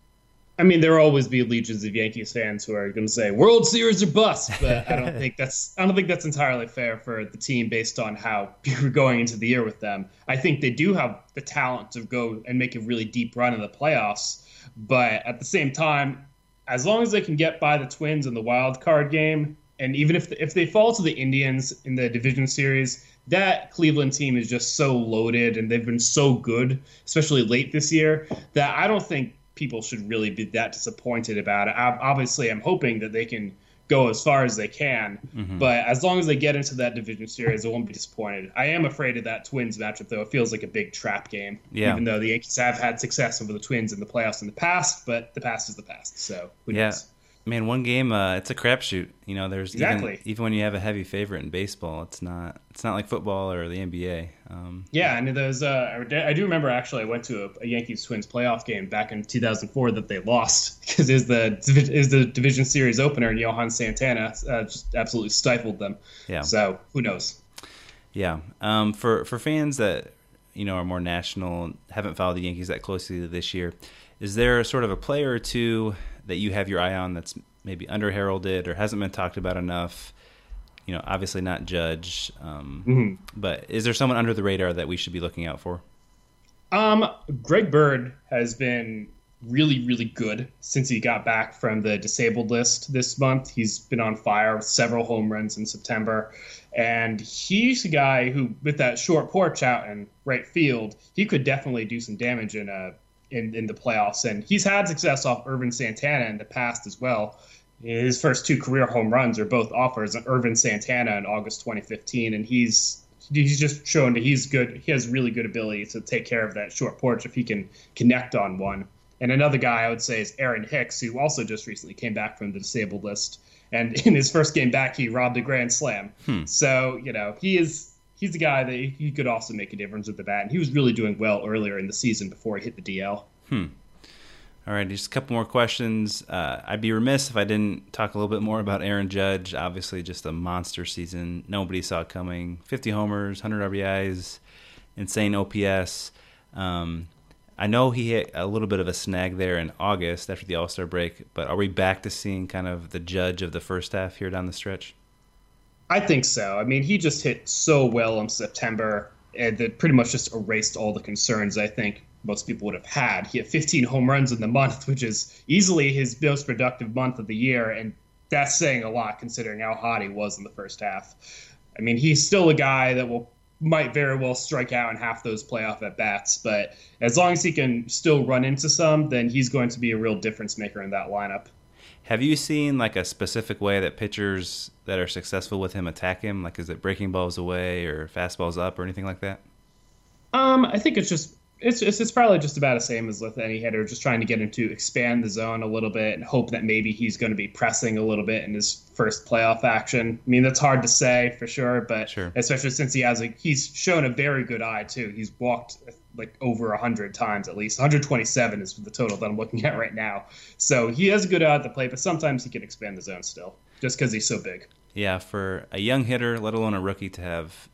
Speaker 11: I mean, there will always be legions of Yankees fans who are going to say World Series or bust, but I don't think that's I don't think that's entirely fair for the team based on how you're going into the year with them. I think they do have the talent to go and make a really deep run in the playoffs, but at the same time, as long as they can get by the Twins in the wild card game, and even if if they fall to the Indians in the division series, that Cleveland team is just so loaded and they've been so good, especially late this year, that I don't think people should really be that disappointed about it. I, obviously, I'm hoping that they can go as far as they can,
Speaker 1: Mhm.
Speaker 11: but as long as they get into that division series, I won't be disappointed. I am afraid of that Twins matchup, though. It feels like a big trap game.
Speaker 1: Yeah.
Speaker 11: Even though the Yankees have had success over the Twins in the playoffs in the past, but the past is the past. So
Speaker 1: Yeah.
Speaker 11: knows?
Speaker 2: Man, one game, uh, it's a crapshoot. You know, there's
Speaker 11: exactly
Speaker 2: even, even, when you have a heavy favorite in baseball, it's not it's not like football or the NBA. Um,
Speaker 11: yeah, and those uh, I do remember actually I went to a, a, Yankees Twins playoff game back in 2004 that they lost because is the is the division series opener and Johan Santana uh, just absolutely stifled them.
Speaker 2: Yeah.
Speaker 11: So who knows?
Speaker 2: Yeah. Um, for for fans that you know are more national, haven't followed the Yankees that closely this year, is there sort of a player or two? That you have your eye on that's maybe under heralded or hasn't been talked about enough? You know, obviously not Judge, um, mm-hmm. but is there someone under the radar that we should be looking out for?
Speaker 11: Um, Greg Bird has been really, really good since he got back from the disabled list this month. He's been on fire with several home runs in September. And he's a guy who, with that short porch out in right field, he could definitely do some damage in a in, in the playoffs. And he's had success off Ervin Santana in the past as well. His first two career home runs are both offers Ervin Santana in August 2015, and he's he's just shown that he's good. He has really good ability to take care of that short porch if he can connect on one. And another guy I would say is Aaron Hicks, who also just recently came back from the disabled list. And in his first game back, he robbed a grand slam.
Speaker 2: Hmm.
Speaker 11: So you know he is he's a guy that he could also make a difference with the bat. And he was really doing well earlier in the season before he hit the DL.
Speaker 2: Hmm. All right, just a couple more questions. Uh, I'd be remiss if I didn't talk a little bit more about Aaron Judge. Obviously, just a monster season. Nobody saw coming. 50 homers, 100 RBIs, insane OPS. Um, I know he hit a little bit of a snag there in August after the All Star break, but are we back to seeing kind of the Judge of the first half here down the stretch?
Speaker 11: I think so. I mean, he just hit so well in September and that pretty much just erased all the concerns I think most people would have had. He had 15 home runs in the month, which is easily his most productive month of the year, and that's saying a lot considering how hot he was in the first half. I mean, he's still a guy that will might very well strike out in half those playoff at bats, but as long as he can still run into some, then he's going to be a real difference maker in that lineup.
Speaker 2: Have you seen like a specific way that pitchers that are successful with him attack him? Like, is it breaking balls away or fastballs up or anything like that?
Speaker 11: Um, I think it's just it's, it's it's probably just about the same as with any hitter, just trying to get him to expand the zone a little bit and hope that maybe he's going to be pressing a little bit in his first playoff action. I mean, that's hard to say for sure, but
Speaker 2: sure.
Speaker 11: especially since he has a he's shown a very good eye too. He's walked like over 100 times at least. 127 is the total that i'm looking at right now. So he has a good eye at the plate but sometimes he can expand the zone still just because he's so big.
Speaker 2: Yeah for a young hitter let alone a rookie to have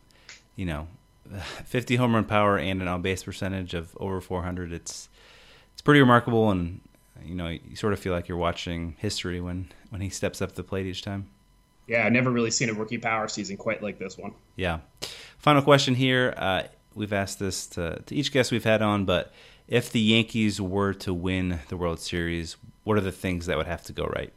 Speaker 2: you know 50 home run power and an on base percentage of over 400 it's it's pretty remarkable. And you know you sort of feel like you're watching history when when he steps up the plate each time.
Speaker 11: Yeah i never really seen a rookie power season quite like this one.
Speaker 2: Yeah. Final question here. Uh, we've asked this to, to each guest we've had on, but if the Yankees were to win the World Series, what are the things that would have to go right?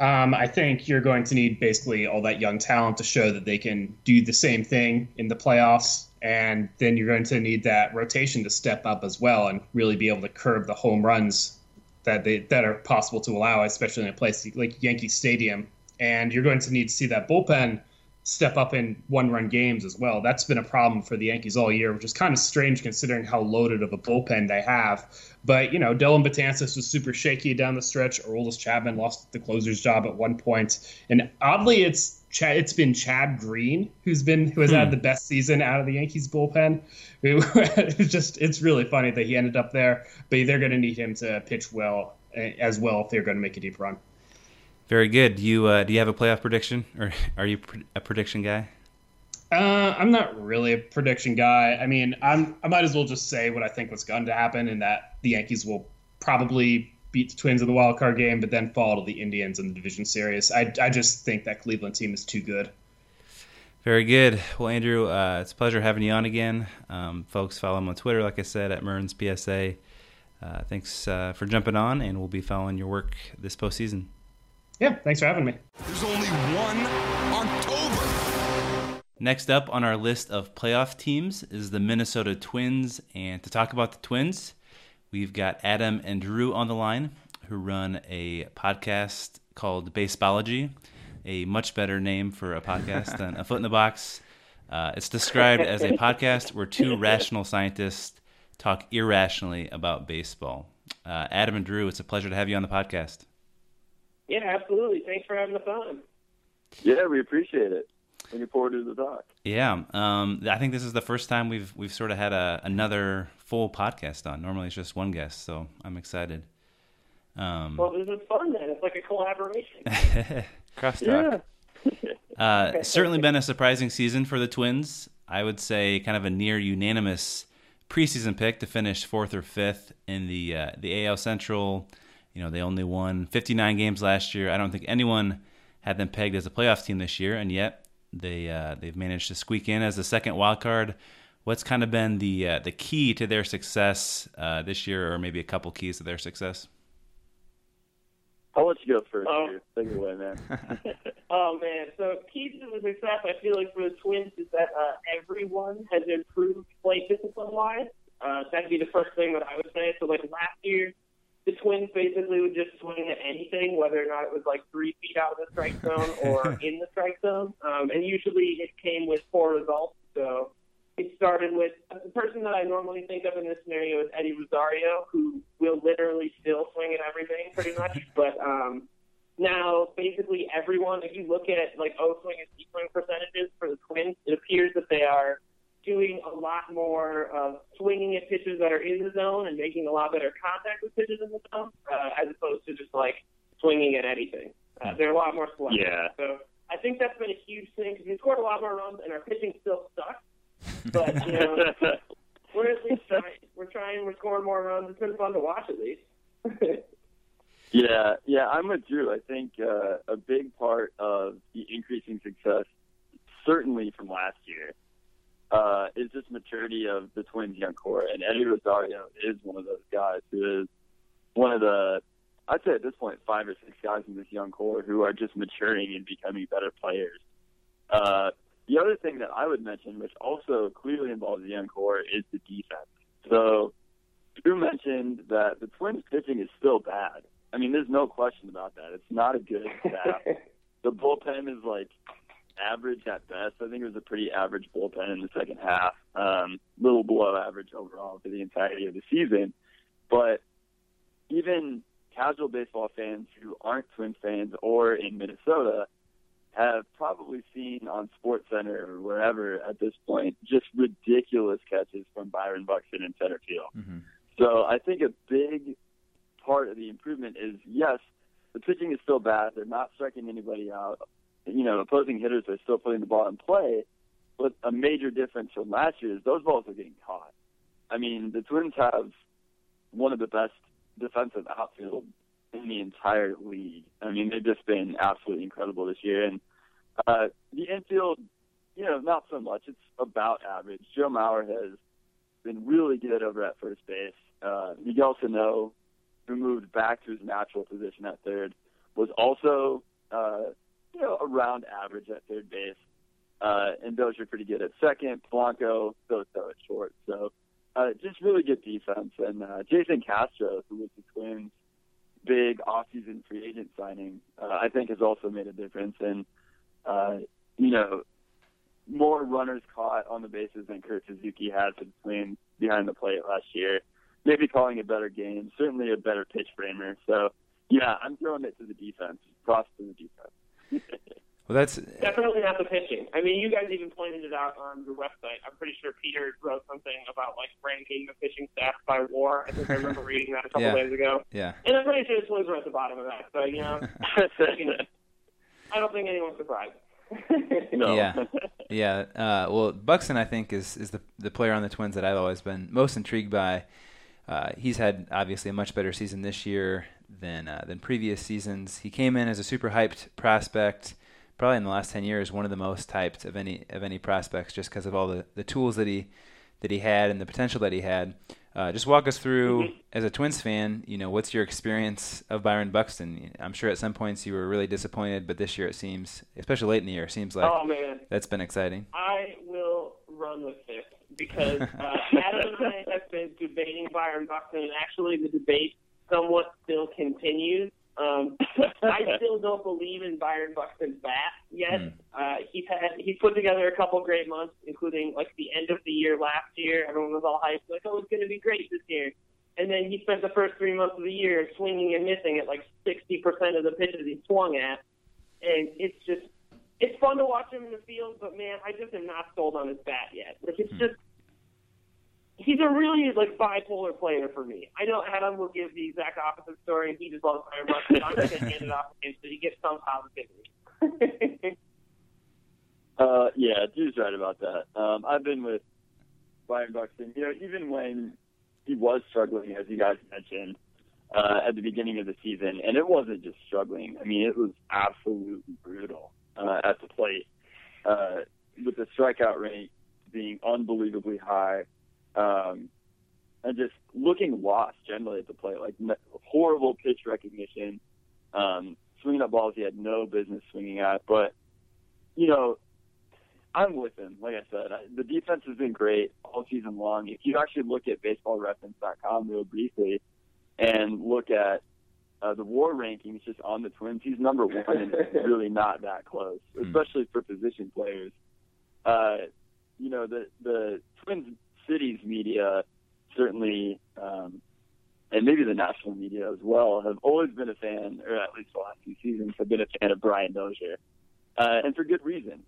Speaker 11: Um, I think you're going to need basically all that young talent to show that they can do the same thing in the playoffs. And then you're going to need that rotation to step up as well and really be able to curb the home runs that they that are possible to allow, especially in a place like Yankee Stadium. And you're going to need to see that bullpen step up in one run games as well. That's been a problem for the Yankees all year, which is kind of strange considering how loaded of a bullpen they have. But, you know, Dellin Betances was super shaky down the stretch. Aroldis Chapman lost the closer's job at one point. And oddly, it's it's been Chad Green who's been who has hmm. had the best season out of the Yankees bullpen. it's just it's really funny that he ended up there, but they're going to need him to pitch well eh, as well if they're going to make a deep run.
Speaker 2: Very good. You uh, do you have a playoff prediction, or are you a prediction guy?
Speaker 11: Uh, I'm not really a prediction guy. I mean, I'm I might as well just say what I think was going to happen, and that the Yankees will probably beat the Twins in the wild card game, but then fall to the Indians in the division series. I I just think that Cleveland team is too good.
Speaker 2: Very good. Well, Andrew, uh, it's a pleasure having you on again. Um, folks, follow him on Twitter, like I said, at Mearns PSA. Uh, thanks uh, for jumping on, and we'll be following your work this postseason.
Speaker 11: Yeah, thanks for having me.
Speaker 3: There's only one October.
Speaker 2: Next up on our list of playoff teams is the Minnesota Twins. And to talk about the Twins, we've got Adam and Drew on the line who run a podcast called Basebology, a much better name for a podcast than A Foot in the Box. Uh, it's described as a podcast where two rational scientists talk irrationally about baseball. Uh, Adam and Drew, it's a pleasure to have you on the podcast.
Speaker 12: Yeah, absolutely. Thanks for having us on.
Speaker 5: Yeah, we appreciate it. Looking forward to the talk.
Speaker 2: Yeah, um, I think this is the first time we've we've sort of had a another full podcast on. Normally it's just one guest, so I'm excited. Um,
Speaker 12: well, this is fun then. It's like a collaboration.
Speaker 1: Crosstalk.
Speaker 2: Yeah. uh, certainly been a surprising season for the Twins. I would say kind of a near unanimous preseason pick to finish fourth or fifth in the uh, the AL Central. You know, they only won 59 games last year. I don't think anyone had them pegged as a playoff team this year, and yet they uh, they've managed to squeak in as the second wild card. What's kind of been the uh, the key to their success uh, this year, or maybe a couple keys to their success?
Speaker 5: I'll let you go first.
Speaker 12: Oh.
Speaker 5: Take it away, man.
Speaker 12: oh man, so key to the success I feel like for the Twins is that uh, everyone has improved plate discipline wise. Uh, that'd be the first thing that I would say. So like last year, the Twins basically would just swing at anything, whether or not it was like three feet out of the strike zone or in the strike zone, um, and usually it came with poor results. So it started with the person that I normally think of in this scenario is Eddie Rosario, who will literally still swing at everything pretty much. but um, now, basically, everyone, if you look at like O swing and C swing percentages for the Twins, it appears that they are doing a lot more of swinging at pitches that are in the zone and making a lot better contact with pitches in the zone, uh, as opposed to just like swinging at anything. Uh, they're a lot more selective.
Speaker 5: Yeah.
Speaker 12: So I think that's been a huge thing because we scored a lot more runs and our pitching still sucks. But you know, we're at least trying. We're trying. We're scoring more runs. It's been fun to watch at least.
Speaker 5: Yeah, yeah, I'm with Drew. I think uh, a big part of the increasing success, certainly from last year, uh, is this maturity of the Twins' young core. And Eddie Rosario is one of those guys who is one of the, I'd say at this point, five or six guys in this young core who are just maturing and becoming better players. Uh, the other thing that I would mention, which also clearly involves the young core, is the defense. So Drew mentioned that the Twins' pitching is still bad. I mean, there's no question about that. It's not a good staff. the bullpen is like average at best. I think it was a pretty average bullpen in the second half. Um, little below average overall for the entirety of the season. But even casual baseball fans who aren't Twins fans or in Minnesota have probably seen on Sports Center or wherever at this point just ridiculous catches from Byron Buxton in center field.
Speaker 1: Mm-hmm.
Speaker 5: So I think a big part of the improvement is yes, the pitching is still bad. They're not striking anybody out. You know, opposing hitters are still putting the ball in play. But a major difference from last year is those balls are getting caught. I mean, the Twins have one of the best defensive outfield in the entire league. I mean, they've just been absolutely incredible this year. And uh, the infield, you know, not so much. It's about average. Joe Mauer has been really good over at first base. Uh, Miguel Sano, who moved back to his natural position at third, was also, uh, you know, around average at third base. Uh, and Dozier pretty good at second. Polanco, so so at short. So uh, just really good defense. And uh, Jason Castro, who was the Twins' big offseason free agent signing, uh, I think has also made a difference. And uh, you know, more runners caught on the bases than Kurt Suzuki had for the behind the plate last year. Maybe calling a better game, certainly a better pitch framer. So, yeah, I'm throwing it to the defense. Props to the defense.
Speaker 1: Well, that's
Speaker 12: Definitely not the pitching. I mean, you guys even pointed it out on your website. I'm pretty sure Peter wrote something about like ranking the pitching staff by WAR. I think I remember reading that a couple
Speaker 1: Yeah.
Speaker 12: days ago.
Speaker 1: yeah.
Speaker 12: And I'm pretty sure the Twins were at the bottom of that. So you know, you know, I don't think anyone's surprised.
Speaker 5: no.
Speaker 1: Yeah, yeah. Uh, well, Buxton, I think, is is the the player on the Twins that I've always been most intrigued by. Uh, he's had obviously a much better season this year than uh, than previous seasons. He came in as a super hyped prospect, probably in the last ten years, one of the most hyped of any of any prospects, just because of all the, the tools that he that he had and the potential that he had. Uh, just walk us through, as a Twins fan, you know, what's your experience of Byron Buxton? I'm sure at some points you were really disappointed, but this year it seems, especially late in the year, it seems like
Speaker 12: oh man,
Speaker 1: that's been exciting.
Speaker 12: I will run with this because uh, Adam and I have been debating Byron Buxton, and actually the debate somewhat still continues. Um, I still don't believe in Byron Buxton's bat yet.
Speaker 1: Hmm.
Speaker 12: Uh, he's had he's put together a couple great months, including like the end of the year last year. Everyone was all hyped, like, "Oh, it's going to be great this year." and then he spent the first three months of the year swinging and missing at like 60% of the pitches he swung at. And it's just, it's fun to watch him in the field, but man, I just am not sold on his bat yet. Like, it's just, he's a really like bipolar player for me. I know Adam will give the exact opposite story, and he just loves Byron Buxton. I'm just gonna hand it off to him so he gets some positivity.
Speaker 5: Uh, yeah, dude's right about that. Um, I've been with Byron Buxton. You know, even when he was struggling, as you guys mentioned, uh, at the beginning of the season, and it wasn't just struggling. I mean, it was absolutely brutal uh, at the plate, uh, with the strikeout rate being unbelievably high, um, and just looking lost generally at the plate, like horrible pitch recognition, um, swinging at balls he had no business swinging at. But you know, I'm with him. Like I said, I, the defense has been great all season long. If you actually look at BaseballReference.com real briefly and look at uh, the WAR rankings just on the Twins, he's number one, and it's really not that close, especially for position players. Uh, you know, the the Twins cities media certainly, um, and maybe the national media as well, have always been a fan, or at least the last few seasons, have been a fan of Brian Dozier, uh, and for good reason.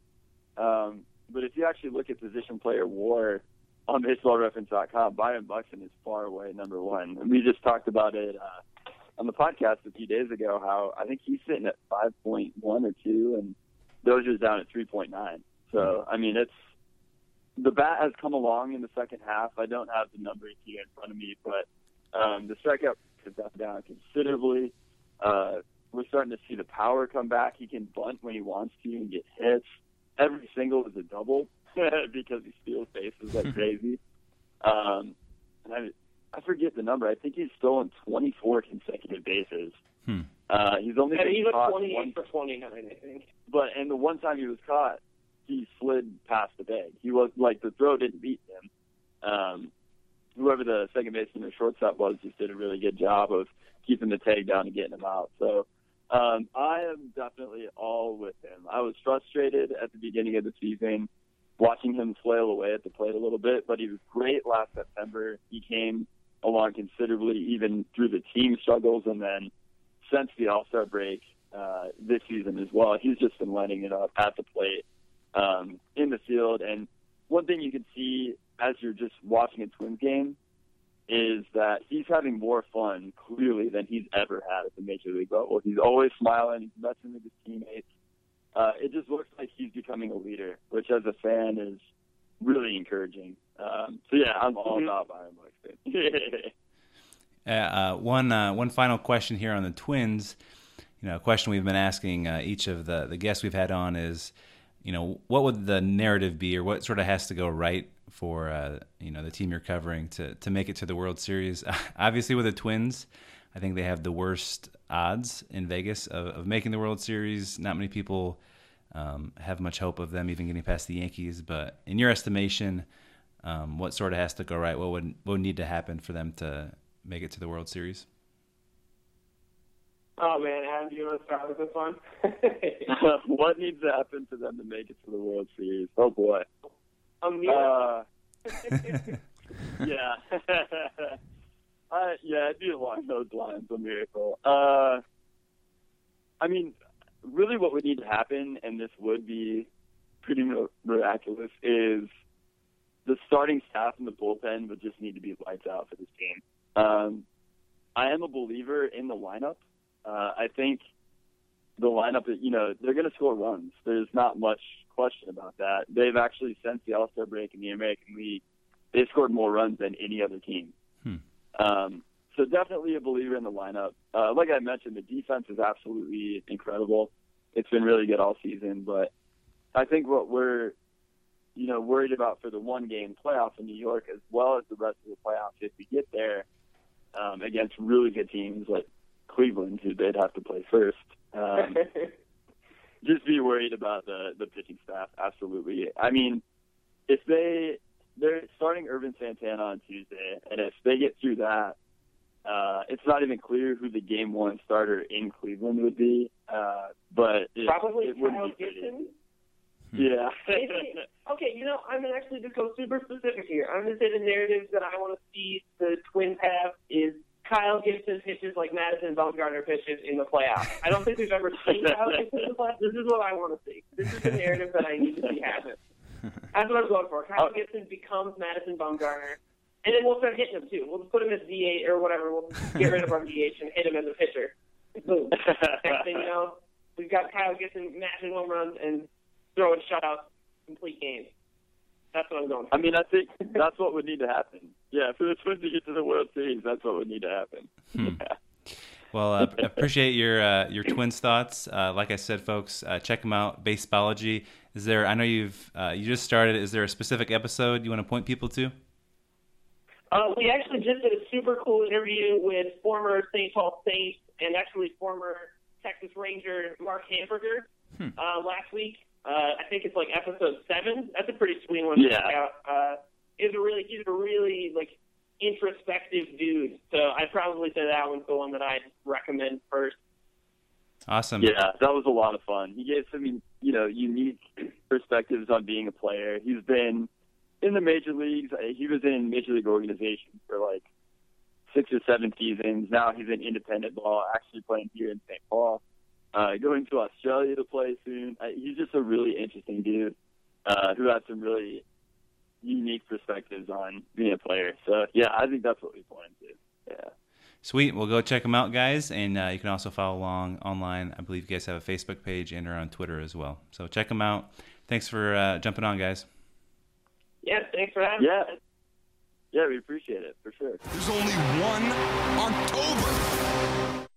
Speaker 5: Um, but if you actually look at position player WAR on BaseballReference.com, Byron Buxton is far away number one. And we just talked about it uh, on the podcast a few days ago. How I think he's sitting at 5.1 or two, and Dozier's down at 3.9. So I mean, it's the bat has come along in the second half. I don't have the numbers here in front of me, but um, the strikeout has gone down considerably. Uh, we're starting to see the power come back. He can bunt when he wants to and get hits. Every single is a double because he steals bases like crazy. Um, and I, I forget the number. I think he's stolen 24 consecutive bases.
Speaker 1: Hmm.
Speaker 5: Uh, he's only
Speaker 12: and
Speaker 5: been
Speaker 12: he
Speaker 5: caught
Speaker 12: 28
Speaker 5: one
Speaker 12: for 29, I think.
Speaker 5: but and the one time he was caught, he slid past the bag. He was like the throw didn't beat him. Um, whoever the second baseman or shortstop was just did a really good job of keeping the tag down and getting him out. So um, I am definitely all with him. I was frustrated at the beginning of the season watching him flail away at the plate a little bit, but he was great last September. He came along considerably even through the team struggles and then since the All-Star break uh, this season as well. He's just been lighting it up at the plate, um, in the field. And one thing you can see as you're just watching a Twins game is that he's having more fun clearly than he's ever had at the major league level. He's always smiling. He's messing with his teammates. Uh, it just looks like he's becoming a leader, which as a fan is really encouraging. Um, so yeah, I'm all about Byron Buxton.
Speaker 2: Uh, uh, one uh, one final question here on the Twins. You know, a question we've been asking uh, each of the the guests we've had on is, you know, what would the narrative be, or what sort of has to go right for uh, you know the team you're covering to to make it to the World Series? Obviously, with the Twins, I think they have the worst odds in Vegas of, of making the World Series. Not many people um, have much hope of them even getting past the Yankees. But in your estimation, um, what sort of has to go right? What would what would need to happen for them to make it to the World Series?
Speaker 12: Oh man, Adam, do you want to start with this one?
Speaker 5: what needs to happen for them to make it to the World Series? Oh boy.
Speaker 12: Um,
Speaker 5: Uh, yeah. uh, yeah, it'd be along those lines, a miracle. Uh, I mean, really what would need to happen, and this would be pretty miraculous, is the starting staff and the bullpen would just need to be lights out for this team. Um, I am a believer in the lineup. Uh, I think the lineup, you know, they're going to score runs. There's not much question about that. They've actually, since the All Star break in the American League, they've scored more runs than any other team.
Speaker 2: Hmm.
Speaker 5: Um, so definitely a believer in the lineup. Uh, like I mentioned, the defense is absolutely incredible. It's been really good all season, but I think what we're, you know, worried about for the one game playoff in New York, as well as the rest of the playoffs, if we get there um, against really good teams like Cleveland, who they'd have to play first. Um, just be worried about the the pitching staff. Absolutely. I mean, if they they're starting Ervin Santana on Tuesday, and if they get through that, uh, it's not even clear who the game one starter in Cleveland would be. Uh, but it,
Speaker 12: Probably
Speaker 5: it
Speaker 12: Kyle
Speaker 5: be.
Speaker 12: Gibson.
Speaker 5: Yeah.
Speaker 12: okay, you know, I'm gonna actually just go super specific here. I'm gonna say the narratives that I want to see the Twins have is Kyle Gibson pitches like Madison Bumgarner pitches in the playoffs. I don't think we've ever seen Kyle Gibson in the playoffs. This is what I want to see. This is the narrative that I need to see happen. That's what I'm going for. Kyle oh. Gibson becomes Madison Bumgarner. And then we'll start hitting him too. We'll just put him as DH or whatever. We'll get rid of our DH and hit him as a pitcher. Boom. Next thing you know, we've got Kyle Gibson matching home runs and throwing shutouts, complete games. That's what I'm going for.
Speaker 5: I mean, I think that's what would need to happen. Yeah, for the Twins to get to the World Series, that's what would need to happen.
Speaker 2: Hmm. Well, uh, appreciate your uh, your Twins thoughts. Uh, like I said, folks, uh, check them out. Baseballology. Is there? I know you've uh, you just started. Is there a specific episode you want to point people to?
Speaker 12: Uh, we actually just did a super cool interview with former St. Paul Saints and actually former Texas Ranger Mark Hamburger
Speaker 2: Hmm.
Speaker 12: uh, last week. Uh, I think it's like episode seven. That's a pretty sweet one.
Speaker 5: Yeah.
Speaker 12: To check out. Uh, he's a really he's a really like introspective dude. So I'd probably say that one's the one that I'd recommend first.
Speaker 2: Awesome.
Speaker 5: Yeah, that was a lot of fun. He gave some, you know, unique perspectives on being a player. He's been in the major leagues. Uh, He was in major league organizations for like six or seven seasons. Now he's in independent ball, actually playing here in St. Paul. Uh, going to Australia to play soon. Uh, he's just a really interesting dude uh, who has some really unique perspectives on being a player. So yeah, I think that's what we plan to. Yeah.
Speaker 2: Sweet. Well, go check him out, guys, and uh, you can also follow along online. I believe you guys have a Facebook page and are on Twitter as well. So check them out. Thanks for uh, jumping on, guys.
Speaker 12: Yeah, thanks for having
Speaker 5: Yeah. Yeah, we appreciate it for sure.
Speaker 3: There's only one October.